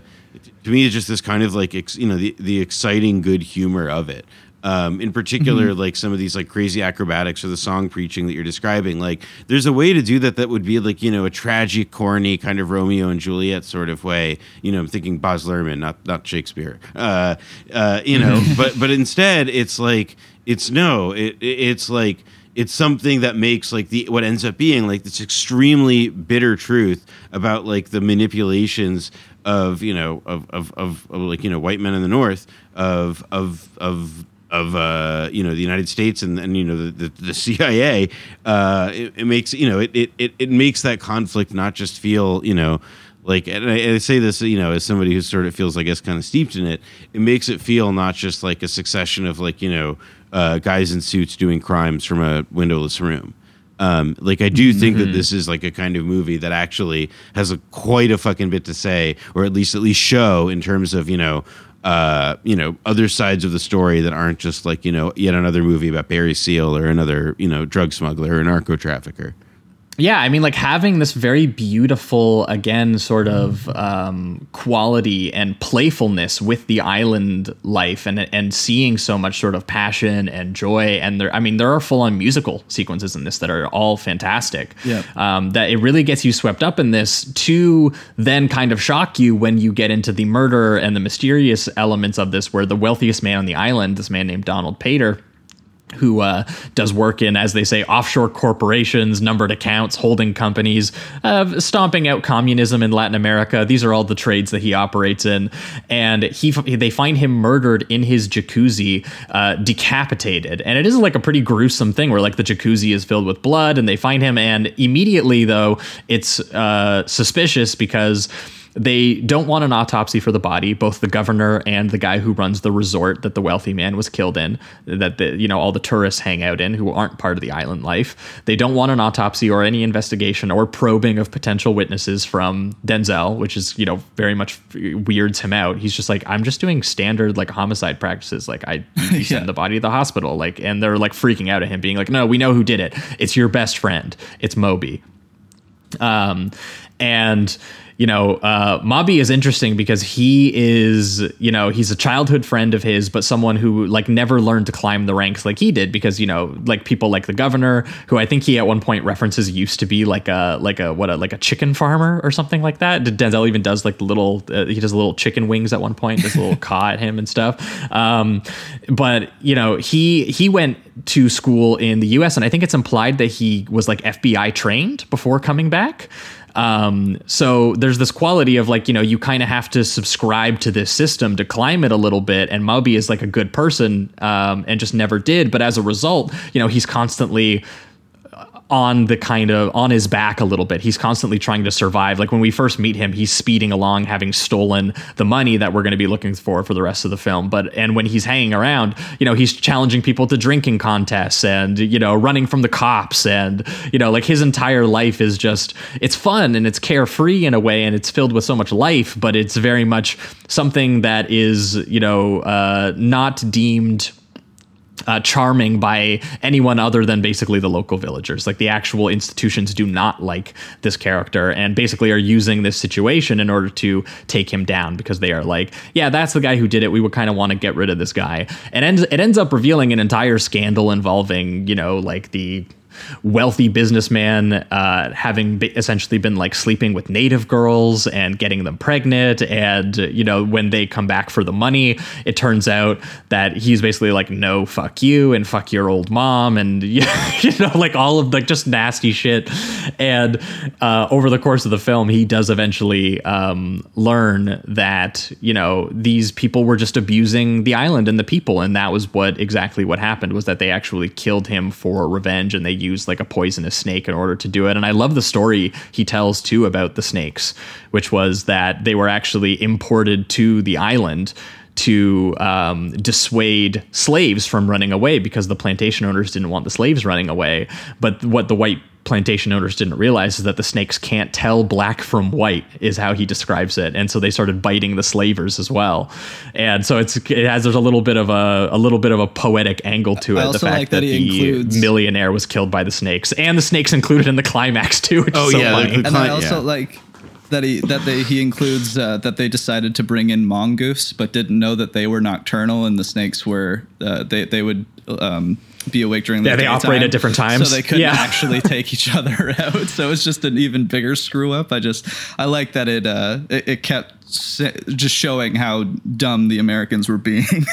to me it's just this kind of like ex, you know the the exciting good humor of it. Um, in particular, Mhm. like some of these like crazy acrobatics or the song preaching that you're describing. Like, there's a way to do that that would be like you know a tragic, corny kind of Romeo and Juliet sort of way. You know, I'm thinking Baz Luhrmann, not not Shakespeare. Uh, uh, you know, but but instead, it's like it's no, it, it- it's like it's something that makes like the what ends up being like this extremely bitter truth about like the manipulations of you know of of, of, of like you know white men in the north of of of of uh, you know the United States and, and you know the, the, the CIA, uh, it, it makes you know it, it it makes that conflict not just feel you know like and I, I say this you know as somebody who sort of feels I guess kind of steeped in it. It makes it feel not just like a succession of like you know uh, guys in suits doing crimes from a windowless room. Um, like I do think that Mhm. this is like a kind of movie that actually has a quite a fucking bit to say, or at least at least show in terms of you know, uh, you know, other sides of the story that aren't just like you know yet another movie about Barry Seal or another you know drug smuggler or narco trafficker. Yeah i mean like having this very beautiful again sort of um, quality and playfulness with the island life and and seeing so much sort of passion and joy and there i mean there are full-on musical sequences in this that are all fantastic Yeah. um, that it really gets you swept up in this to then kind of shock you when you get into the murder and the mysterious elements of this where the wealthiest man on the island this man named donald pater who uh, does work in, as they say, offshore corporations, numbered accounts, holding companies, uh, stomping out communism in Latin America. These are all the trades that he operates in, and he they find him murdered in his jacuzzi, uh, decapitated, and it is like a pretty gruesome thing where like the jacuzzi is filled with blood, and they find him, and immediately though it's uh, suspicious because they don't want an autopsy for the body. Both the governor and the guy who runs the resort that the wealthy man was killed in that the you know all the tourists hang out in who aren't part of the island life they don't want an autopsy or any investigation or probing of potential witnesses from denzel which is you know very much weirds him out. He's just like i'm just doing standard like homicide practices. Like i you send the body to the hospital. Like and they're like freaking out at him being like no we know who did it. It's your best friend. It's Maubee. Um, and you know, uh, Maubee is interesting because he is, you know, he's a childhood friend of his, but someone who like never learned to climb the ranks like he did because you know, like people like the governor, who I think he at one point references used to be like a like a what a like a chicken farmer or something like that. Denzel even does like the little uh, he does little chicken wings at one point, does a little caw at him and stuff. Um, but you know, he he went to school in the U.S. and I think it's implied that he was like FBI trained before coming back. Um, so there's this quality of like, you know, you kind of have to subscribe to this system to climb it a little bit. And Maubee is like a good person um, and just never did. But as a result, you know, he's constantly on the kind of on his back a little bit. He's constantly trying to survive. Like when we first meet him, he's speeding along, having stolen the money that we're going to be looking for for the rest of the film. But and when he's hanging around, you know, he's challenging people to drinking contests and you know running from the cops and you know like his entire life is just it's fun and it's carefree in a way and it's filled with so much life, but it's very much something that is you know uh, not deemed uh, charming by anyone other than basically the local villagers. Like the actual institutions do not like this character and basically are using this situation in order to take him down because they are like, yeah, that's the guy who did it. We would kind of want to get rid of this guy. And ends, it ends up revealing an entire scandal involving, you know, like the wealthy businessman uh, having be- essentially been like sleeping with native girls and getting them pregnant. And you know when they come back for the money it turns out that he's basically like no fuck you and fuck your old mom. And you know like all of like just nasty shit. And uh, over the course of the film he does eventually um, learn that you know these people were just abusing the island and the people. And that was what exactly what happened was that they actually killed him for revenge and they used like a poisonous snake in order to do it. And i love the story he tells too about the snakes which was that they were actually imported to the island to um, dissuade slaves from running away because the plantation owners didn't want the slaves running away. But what the white plantation owners didn't realize is that the snakes can't tell black from white is how he describes it and so they started biting the slavers as well and so it's it has there's a little bit of a a little bit of a poetic angle to it the fact like that, that the includes- millionaire was killed by the snakes and the snakes included in the climax too which Oh, is so yeah, the- funny. the and I also yeah. like that he that they he includes uh, that they decided to bring in mongoose, but didn't know that they were nocturnal and the snakes were uh, they they would um, be awake during the Yeah, they operate at different times. so they couldn't Yeah. actually take each other out. So it's just an even bigger screw up. I just I like that it uh it, it kept just showing how dumb the Americans were being.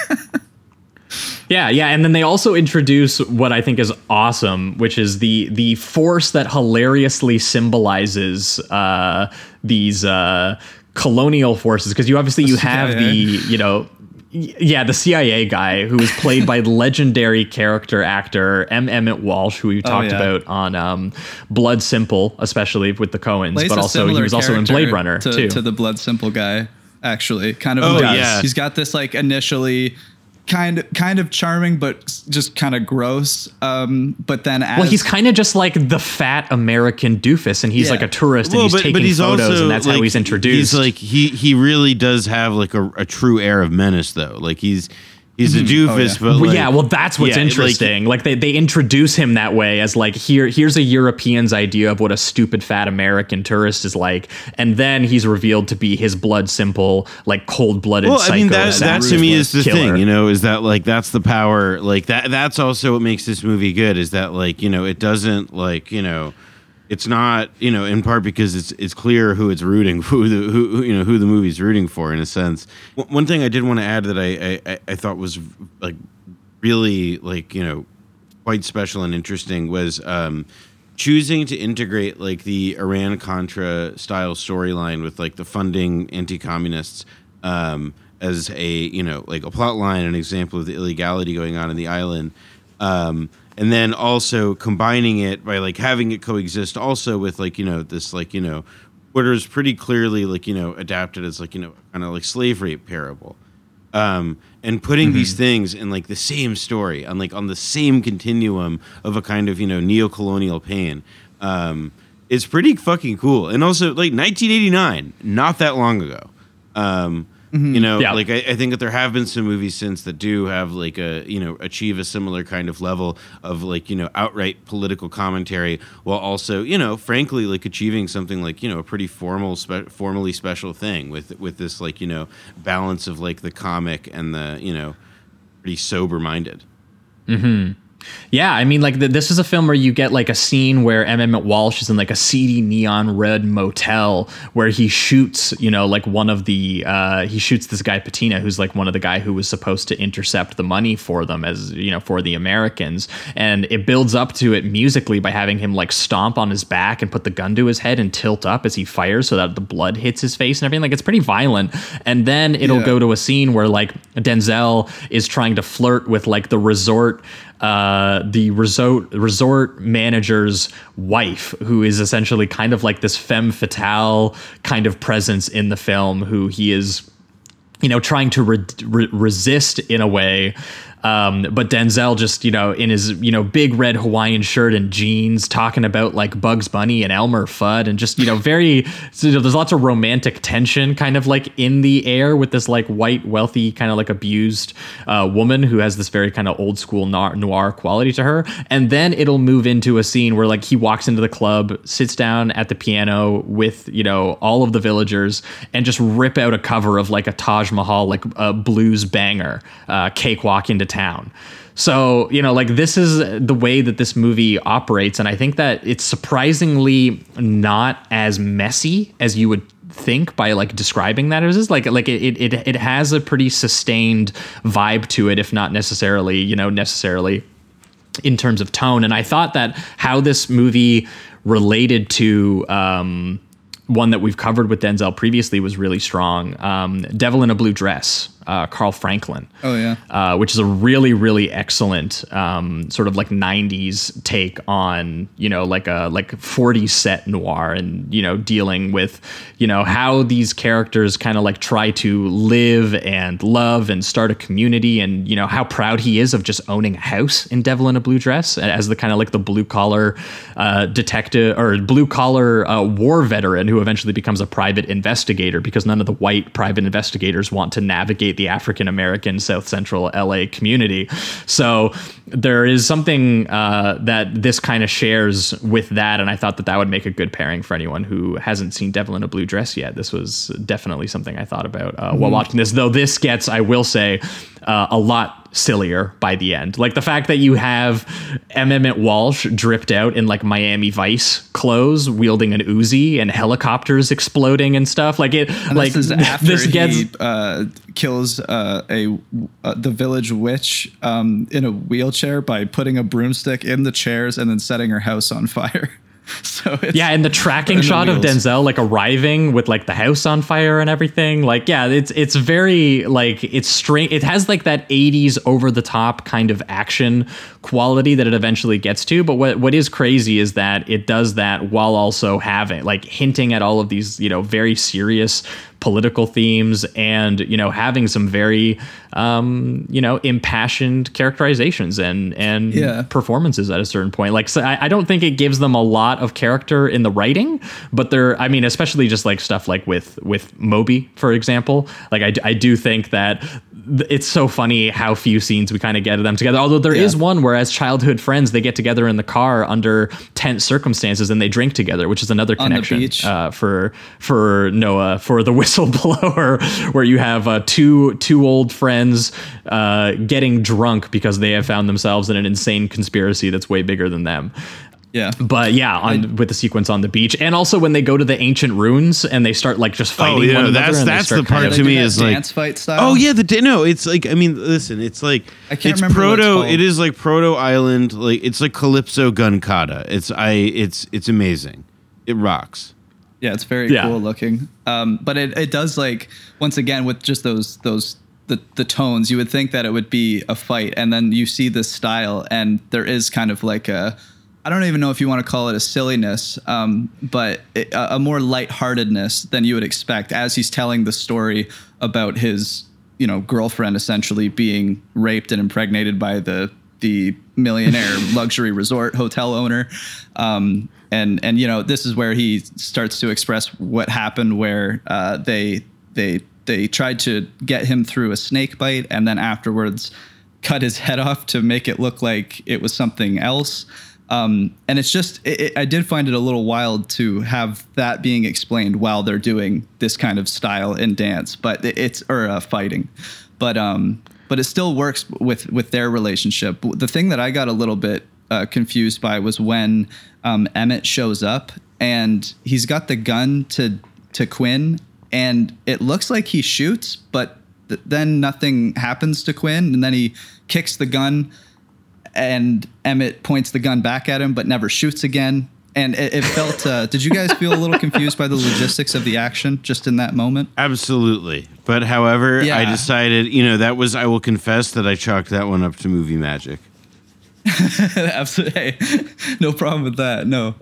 Yeah, yeah, and then they also introduce what I think is awesome, which is the the force that hilariously symbolizes uh, these uh, colonial forces. Because you obviously you have the you know. Yeah, the CIA guy who was played by legendary character actor M. Emmett Walsh, who we talked yeah. about on um, Blood Simple, especially with the Coens, Plays but also he was also in Blade Runner to, too. to the Blood Simple guy. Actually, kind of. Oh, yeah. He's got this like initially kind kind of charming, but just kind of gross. Um, but then as well, he's kind of just like the fat American doofus, and he's Yeah. like a tourist, and he's taking photos, and that's how he's introduced. He's like he he really does have like a, a true air of menace though. Like he's he's a mm-hmm. doofus, oh, but like, yeah, well, that's what's yeah, like, interesting. Like, they, they introduce him that way as like here here's a European's idea of what a stupid fat American tourist is like, and then he's revealed to be his blood simple, like cold blooded. well, I mean that that to me is the killer. thing, you know, is that like that's the power, like that that's also what makes this movie good is that like you know it doesn't like you know. It's not, you know, in part because it's it's clear who it's rooting, who the who you know who the movie's rooting for in a sense. One one thing I did want to add that I, I I- thought was like really like you know quite special and interesting was um, choosing to integrate like the Iran Contra style storyline with like the funding anti-communists um, as a you know like a plot line, an example of the illegality going on in the island. Um, and then also combining it by like having it coexist also with like you know this like you know what is pretty clearly like you know adapted as like you know kind of like slave rape parable. Um, and putting these things in like the same story on like on the same continuum of a kind of you know neo-colonial pain um, is pretty fucking cool. And also like 1989 not that long ago um, Mm-hmm. you know Yeah. like I, I think that there have been some movies since that do have like a you know achieve a similar kind of level of like you know outright political commentary while also you know frankly like achieving something like you know a pretty formal spe- formally special thing with with this like you know balance of like the comic and the you know pretty sober minded mm-hmm. Yeah, I mean, like th this is a film where you get like a scene where M. Emmett Walsh is in like a seedy neon red motel where he shoots, you know, like one of the uh, he shoots this guy Patina, who's like one of the guy who was supposed to intercept the money for them as you know for the Americans, and it builds up to it musically by having him like stomp on his back and put the gun to his head and tilt up as he fires so that the blood hits his face and everything. Like it's pretty violent, and then it'll Yeah. go to a scene where like Denzel is trying to flirt with like the resort uh, the resort resort manager's wife, who is essentially kind of like this femme fatale kind of presence in the film, who he is, you know, trying to re- re- resist in a way. Um, but Denzel just, you know, in his, you know, big red Hawaiian shirt and jeans, talking about like Bugs Bunny and Elmer Fudd, and just, you know, very, you know, there's lots of romantic tension kind of like in the air with this like white, wealthy, kind of like abused uh, woman who has this very kind of old school noir, quality to her. And then it'll move into a scene where like he walks into the club, sits down at the piano with, you know, all of the villagers and just rip out a cover of like a Taj Mahal, like a blues banger, uh, Cakewalk into Town. So, you know, like this is the way that this movie operates. And I think that it's surprisingly not as messy as you would think by like describing that. It is like like it, it it has a pretty sustained vibe to it, if not necessarily, you know, necessarily in terms of tone. And I thought that how this movie related to um, one that we've covered with Denzel previously was really strong. Um, Devil in a Blue Dress, uh, Carl Franklin. Oh yeah. uh, which is a really really excellent um, sort of like 90s take on you know like a like 40s set noir and you know dealing with you know how these characters kind of like try to live and love and start a community and you know how proud he is of just owning a house in Devil in a Blue Dress as the kind of like the blue collar uh, detective or blue collar uh, war veteran who eventually becomes a private investigator because none of the white private investigators want to navigate the African American South Central LA community. So there is something uh, that this kind of shares with that, and I thought that that would make a good pairing for anyone who hasn't seen Devil in a Blue Dress yet. This was definitely something I thought about uh, while Mhm. watching this. Though this gets, I will say, uh, a lot sillier by the end. Like the fact that you have Emmett Walsh dripped out in like Miami Vice clothes, wielding an Uzi, and helicopters exploding and stuff. Like it, And like this is after this gets uh, kills uh, a uh, the village witch um, in a wheelchair by putting a broomstick in the chairs and then setting her house on fire. so it's, yeah, and the tracking shot of. Denzel like arriving with like the house on fire and everything. Like, yeah, it's it's very like it's strange. It has like that '80s over the top kind of action quality that it eventually gets to. But what what is crazy is that it does that while also having like hinting at all of these you know very serious political themes and you know having some very um you know impassioned characterizations and and Yeah. performances at a certain point like so I, I don't think it gives them a lot of character in the writing but they're i mean especially just like stuff like with with Maubee for example like i, I do think that it's so funny how few scenes we kind of get of them together although there is Yeah. one where as childhood friends they get together in the car under tense circumstances and they drink together which is another connection uh, for for Noah for the whistleblower, where you have uh, two two old friends uh, getting drunk because they have found themselves in an insane conspiracy that's way bigger than them. Yeah. But yeah, on with the sequence on the beach, and also when they go to the ancient ruins and they start like just fighting Oh yeah, one another. that's that's the part to me is like dance fight style. Oh yeah, the no, it's like I mean, listen, it's like I can't it's remember what it's proto. It is like proto island, like it's like Calypso gun kata. It's I, it's it's amazing. It rocks. Yeah, it's very Yeah. cool looking. Um, but it, it does like once again with just those those the the tones, you would think that it would be a fight, and then you see this style, and there is kind of like a I don't even know if you want to call it a silliness, um, but it, a, a more lightheartedness than you would expect as he's telling the story about his you know girlfriend essentially being raped and impregnated by the the millionaire luxury resort hotel owner um, and and you know this is where he starts to express what happened where uh, they they they tried to get him through a snake bite and then afterwards cut his head off to make it look like it was something else. Um, and it's just it, it- I did find it a little wild to have that being explained while they're doing this kind of style in dance but it- it's or uh, fighting. But um but it still works with with their relationship. The thing that I got a little bit uh, confused by was when um, Emmett shows up and he's got the gun to to Quinn and it looks like he shoots but th- then nothing happens to Quinn and then he kicks the gun and Emmett points the gun back at him but never shoots again and it, it felt uh, did you guys feel a little confused by the logistics of the action just in that moment Absolutely. But however, I decided, you know, that was I will confess that I chalked that one up to movie magic. Absolutely. Hey, no problem with that. No.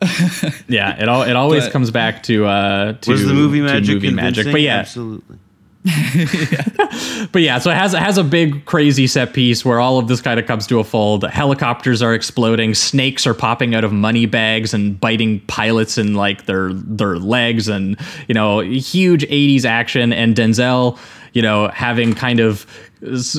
yeah, it all it always But- comes back to uh to was the movie magic movie magic. But yeah, Absolutely. But yeah, so it has it has a big crazy set piece where all of this kind of comes to a fold. Helicopters are exploding, snakes are popping out of money bags and biting pilots in like their their legs, and you know, huge '80s action. And Denzel, you know, having kind of s-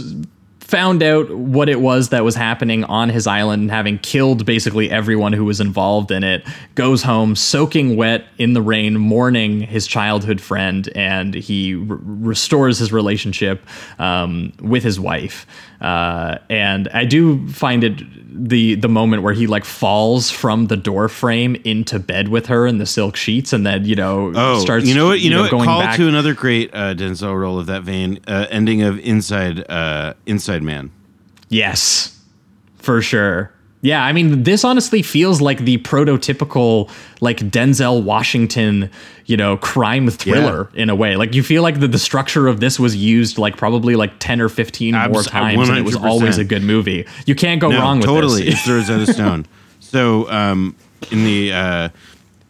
found out what it was that was happening on his island, and having killed basically everyone who was involved in it, goes home soaking wet in the rain, mourning his childhood friend, and he r- restores his relationship um, with his wife. Uh, and I do find it the the moment where he like falls from the door frame into bed with her in the silk sheets, and then you know Oh, starts you know what? You, know, what? going Call back to another great uh, Denzel role of that vein. Uh, ending of Inside uh, Inside Man. Yes, for sure. Yeah, I mean, this honestly feels like the prototypical like Denzel Washington, you know, crime thriller in a way. Like you feel like the, the structure of this was used like probably like 10 or 15 more Abs- times and it was always a good movie. You can't go no, wrong with totally. this. Totally, it's the Rosetta Stone. So, um, in the, uh,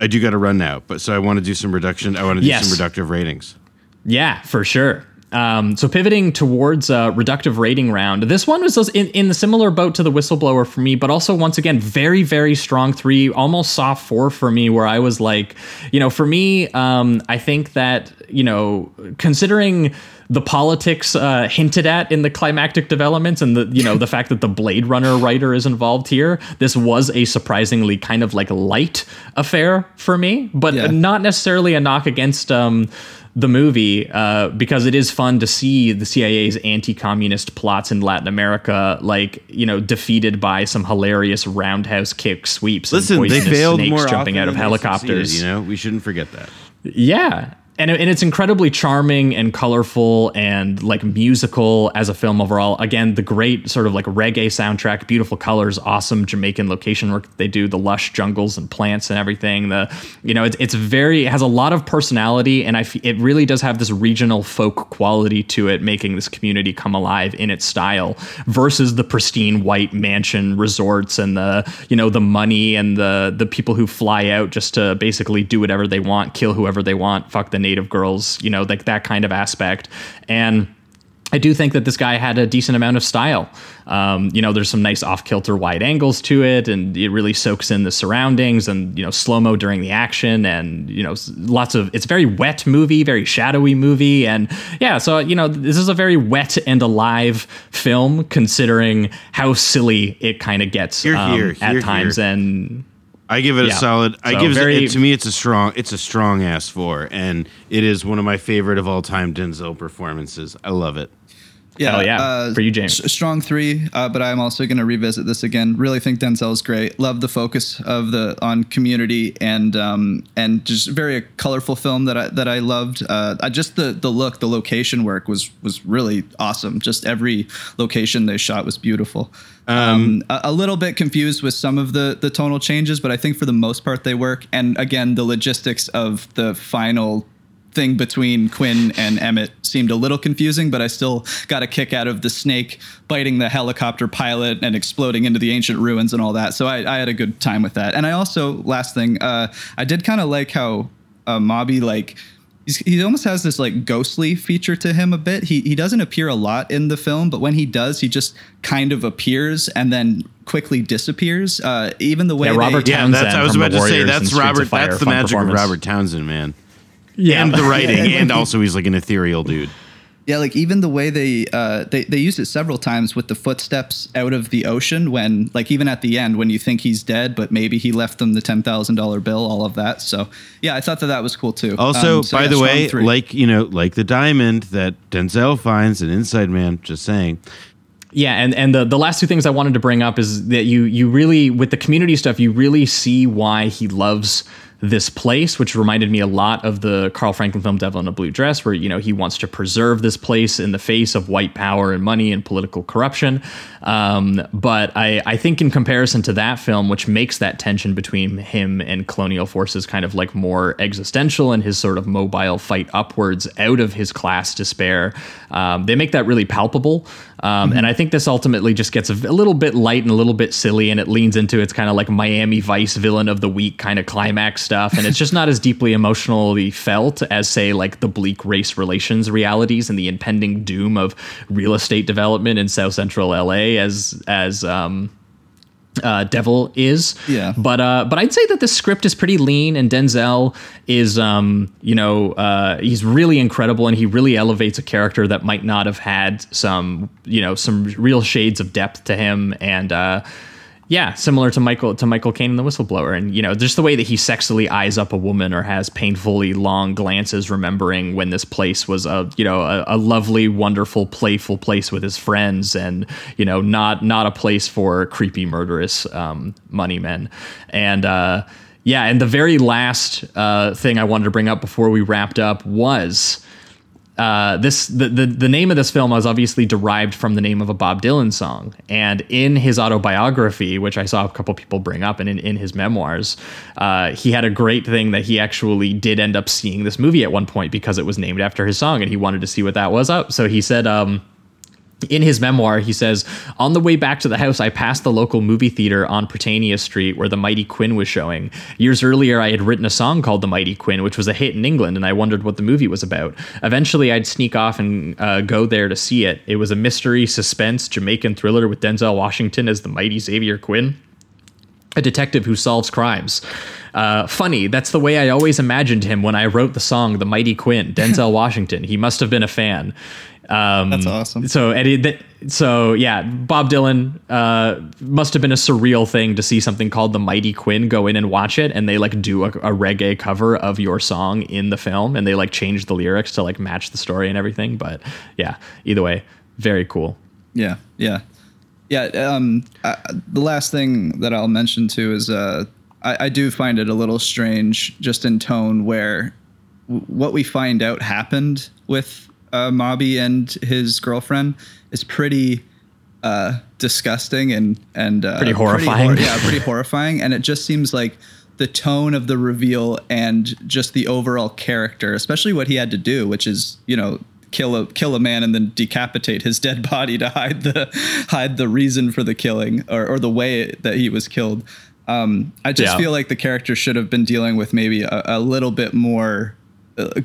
I do got to run now, but so I want to do some reduction. I want to do Yes. some reductive ratings. Yeah, for sure. Um, so pivoting towards a reductive rating round, this one was in, in the similar boat to the whistleblower for me, but also once again very very strong three, almost soft four for me. Where I was like, you know, for me, um, I think that you know, considering the politics uh, hinted at in the climactic developments and the you know the fact that the Blade Runner writer is involved here, this was a surprisingly kind of like light affair for me, but Yeah. not necessarily a knock against um, the movie uh, because it is fun to see the CIA's anti-communist plots in Latin America, like you know, defeated by some hilarious roundhouse kick sweeps. Listen, and they failed snakes more jumping often out of helicopters. you know, we shouldn't forget that. Yeah. And, and it's incredibly charming and colorful and like musical as a film overall. Again, the great sort of like reggae soundtrack, beautiful colors, awesome Jamaican location work they do, the lush jungles and plants and everything. The you know, it's it's very it has a lot of personality and I f- it really does have this regional folk quality to it, making this community come alive in its style versus the pristine white mansion resorts and the you know the money and the the people who fly out just to basically do whatever they want, kill whoever they want, fuck the native girls, you know, like that kind of aspect. And I do think that this guy had a decent amount of style. Um, you know, there's some nice off kilter wide angles to it, and it really soaks in the surroundings and, you know, slow mo during the action. And, you know, lots of it's very wet movie, very shadowy movie. And yeah, so, you know, this is a very wet and alive film considering how silly it kind of gets Here, um, here, at here, times. And I give it Yeah. a solid. I So give very- it to me. It's a strong. It's a strong ass four, and it is one of my favorite of all time Denzel performances. I love it. Yeah, Hell yeah. uh, For you, James. strong three, uh, but I'm also going to revisit this again. Really think Denzel's great. Love the focus of the on community and um, and just very colorful film that I that I loved. Uh, I just the the look, the location work was was really awesome. Just every location they shot was beautiful. Um, a, a little bit confused with some of the the tonal changes, but I think for the most part they work. And again, the logistics of the final thing between Quinn and Emmett seemed a little confusing, but I still got a kick out of the snake biting the helicopter pilot and exploding into the ancient ruins and all that. So I, I had a good time with that. And I also, last thing, uh, I did kind of like how uh, Maubee like. He almost has this like ghostly feature to him a bit. He he doesn't appear a lot in the film, but when he does, he just kind of appears and then quickly disappears. Uh, even the way Yeah, they- Robert Yeah, that's. I was about to say that's Robert. Fire, That's the fun magic of. Robert Townsend, man. Yeah, And the writing, Yeah, and like- also he's like an ethereal dude. Yeah, like even the way they uh, they they used it several times with the footsteps out of the ocean when like even at the end when you think he's dead but maybe he left them the ten thousand dollar bill, all of that. So yeah, I thought that that was cool too. Also, Um, so, by yeah, the way, three. like you know, like the diamond that Denzel finds in Inside Man. Just saying. Yeah, and and the the last two things I wanted to bring up is that you you really with the community stuff you really see why he loves this place, which reminded me a lot of the Carl Franklin film Devil in a Blue Dress, where you know he wants to preserve this place in the face of white power and money and political corruption. Um, but I I think in comparison to that film, which makes that tension between him and colonial forces kind of like more existential and his sort of mobile fight upwards out of his class despair, um, they make that really palpable. Um, And I think this ultimately just gets a, a little bit light and a little bit silly, and it leans into its kind of like Miami Vice villain of the week kind of climax stuff. And it's just not as deeply emotionally felt as, say, like the bleak race relations realities and the impending doom of real estate development in South Central LA as as um, uh, Devil is. Yeah. But uh, but I'd say that the script is pretty lean, and Denzel is um, you know uh, he's really incredible, and he really elevates a character that might not have had some you know some real shades of depth to him, and. Yeah, similar to Michael to Michael Caine in The Whistleblower, and you know, just the way that he sexily eyes up a woman or has painfully long glances, remembering when this place was a you know a, a lovely, wonderful, playful place with his friends, and you know, not not a place for creepy, murderous um, money men, and. uh yeah, and the very last uh, thing I wanted to bring up before we wrapped up was uh, this the, the the name of this film was obviously derived from the name of a Bob Dylan song, and in his autobiography, which I saw a couple people bring up, and in, in his memoirs, uh, he had a great thing that he actually did end up seeing this movie at one point because it was named after his song, and he wanted to see what that was up. So he said. Um, in his memoir, he says, On the way back to the house, I passed the local movie theater on Britannia Street where The Mighty Quinn was showing. Years earlier, I had written a song called The Mighty Quinn, which was a hit in England, and I wondered what the movie was about. Eventually, I'd sneak off and uh, go there to see it. It was a mystery, suspense, Jamaican thriller with Denzel Washington as the mighty Xavier Quinn, a detective who solves crimes. Uh, funny, that's the way I always imagined him when I wrote the song The Mighty Quinn, Denzel Washington. He must have been a fan. Um, That's awesome. So Eddie, th- so yeah, Bob Dylan uh, must have been a surreal thing to see something called The Mighty Quinn go in and watch it, and they like do a, a reggae cover of your song in the film, and they like change the lyrics to like match the story and everything. But yeah, either way, very cool. Yeah, yeah, yeah. Um, I, the last thing that I'll mention too is uh, I, I do find it a little strange, just in tone, where w- what we find out happened with uh, Maubee and his girlfriend is pretty uh, disgusting and and uh, Pretty horrifying. yeah, pretty horrifying. And it just seems like the tone of the reveal and just the overall character, especially what he had to do, which is you know kill a kill a man and then decapitate his dead body to hide the hide the reason for the killing or, or the way that he was killed. Um, I just Yeah. feel like the character should have been dealing with maybe a, a little bit more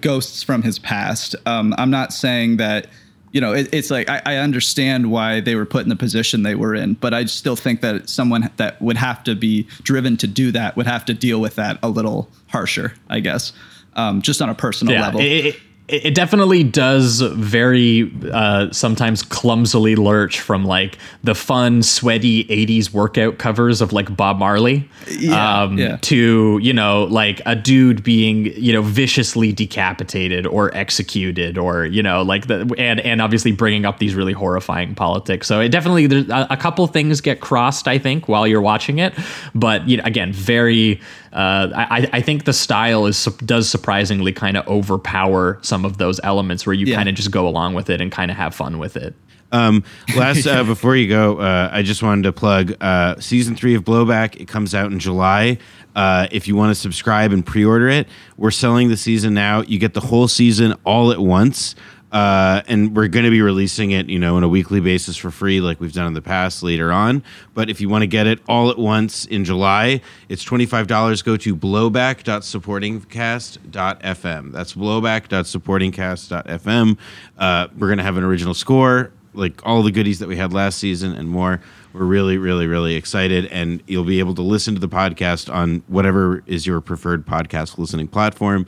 ghosts from his past. Um, I'm not saying that, you know, it, it's like I, I understand why they were put in the position they were in, but I still think that someone that would have to be driven to do that would have to deal with that a little harsher, I guess, um, just on a personal yeah, level. It, it, it definitely does very uh, sometimes clumsily lurch from like the fun, sweaty 80s workout covers of like Bob Marley Yeah, um, yeah. to, you know, like a dude being, you know, viciously decapitated or executed or, you know, like the, and, and obviously bringing up these really horrifying politics. So it definitely, there's a, a couple things get crossed, I think, while you're watching it. But, you know, again, very, uh, I, I think the style is does surprisingly kind of overpower some of those elements where you Yeah. kind of just go along with it and kind of have fun with it. Um, last uh, before you go, uh, I just wanted to plug uh, season three of Blowback. It comes out in July. Uh, if you want to subscribe and pre-order it, we're selling the season now. You get the whole season all at once, uh, and we're going to be releasing it, you know, on a weekly basis for free, like we've done in the past later on. But if you want to get it all at once in July, it's twenty five dollars. Go to blowback.supportingcast.fm. That's blowback.supportingcast.fm. Uh, we're going to have an original score like all the goodies that we had last season and more. We're really, really, really excited, and you'll be able to listen to the podcast on whatever is your preferred podcast listening platform.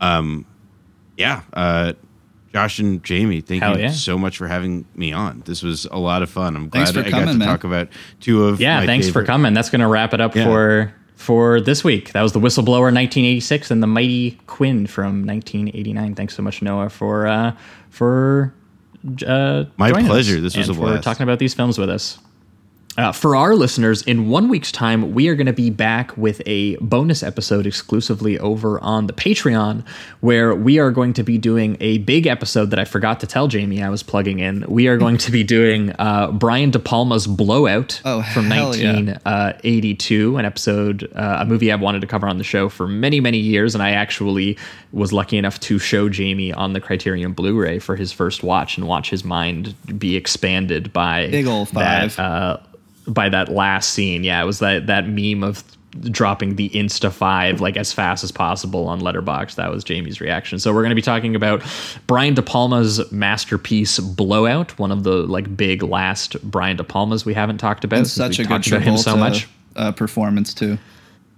Um, yeah, uh, Josh and Jamie, thank Hell you yeah. so much for having me on. This was a lot of fun. I'm glad for I got coming, to man. talk about two of Yeah, my thanks for coming. That's going to wrap it up Yeah. for for this week. That was the Whistleblower 1986 and the Mighty Quinn from 1989. Thanks so much, Noah, for uh, for uh, My joining us pleasure. This was and a for blast. talking about these films with us. Uh, for our listeners, in one week's time, we are going to be back with a bonus episode exclusively over on the Patreon, where we are going to be doing a big episode that I forgot to tell Jamie I was plugging in. We are going to be doing uh, Brian De Palma's Blowout Oh, from hell yeah. 1982, an episode, uh, a movie I've wanted to cover on the show for many, many years. And I actually was lucky enough to show Jamie on the Criterion Blu ray for his first watch and watch his mind be expanded by Big ol' that, five. uh, by that last scene. Yeah, it was that that meme of dropping the Insta five like as fast as possible on Letterboxd. That was Jamie's reaction. So we're going to be talking about Brian De Palma's masterpiece Blowout, one of the like big last Brian De Palmas we haven't talked about. such a good about him so much. uh, performance too.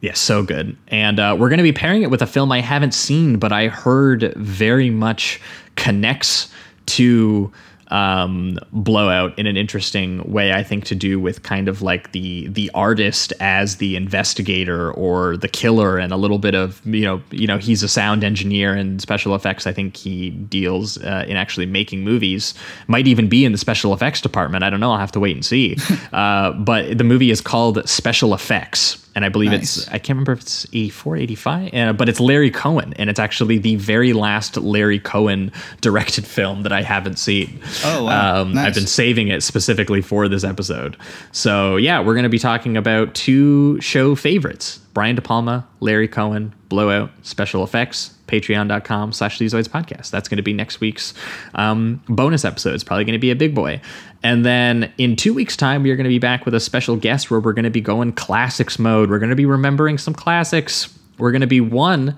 Yeah, so good. And uh, we're going to be pairing it with a film I haven't seen, but I heard very much connects to um, Blowout in an interesting way. I think to do with kind of like the the artist as the investigator or the killer, and a little bit of you know you know he's a sound engineer and special effects. I think he deals uh, in actually making movies. Might even be in the special effects department. I don't know. I'll have to wait and see. uh, but the movie is called Special Effects and I believe Nice. it's I can't remember if it's 84, 85, uh, but it's Larry Cohen, and it's actually the very last Larry Cohen directed film that I haven't seen. Oh, wow. Um, Nice. I've been saving it specifically for this episode. So yeah, we're going to be talking about two show favorites: Brian De Palma, Larry Cohen, Blowout, special effects. Patreon.com slash Sleazoids podcast. That's going to be next week's um, bonus episode. It's probably going to be a big boy. And then in two weeks' time, we are going to be back with a special guest where we're going to be going classics mode. We're going to be remembering some classics. We're going to be one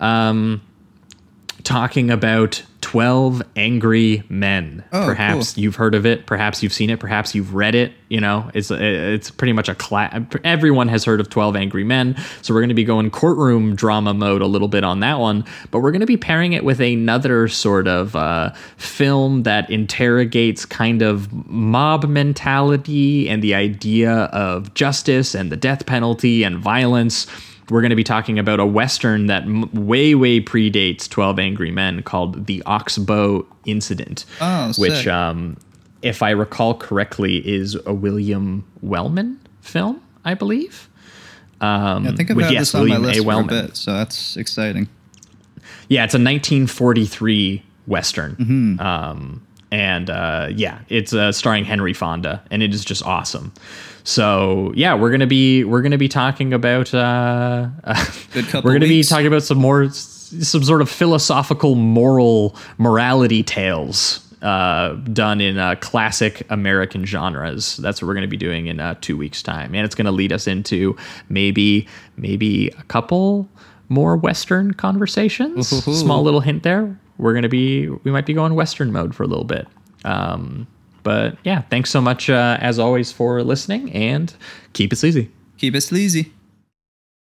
um, talking about 12 Angry Men. Oh, perhaps cool. you've heard of it, perhaps you've seen it, perhaps you've read it, you know. It's it's pretty much a class everyone has heard of 12 Angry Men. So we're going to be going courtroom drama mode a little bit on that one, but we're going to be pairing it with another sort of uh, film that interrogates kind of mob mentality and the idea of justice and the death penalty and violence we're going to be talking about a western that m- way way predates 12 angry men called the oxbow incident Oh, which sick. um, if i recall correctly is a william wellman film i believe um, I think I've with, had yes, this on my William A. list for a Wellman. bit, so that's exciting. Yeah, it's a 1943 western. Mm-hmm. Um, and uh, yeah, it's uh, starring Henry Fonda, and it is just awesome. So yeah, we're gonna be we're gonna be talking about uh, we're gonna weeks. be talking about some more some sort of philosophical moral morality tales uh, done in uh, classic American genres. That's what we're going to be doing in uh, two weeks' time, and it's going to lead us into maybe maybe a couple more Western conversations. Ooh-hoo-hoo. Small little hint there. We're going to be we might be going Western mode for a little bit. Um, but yeah, thanks so much uh, as always for listening, and keep it sleazy. Keep it sleazy.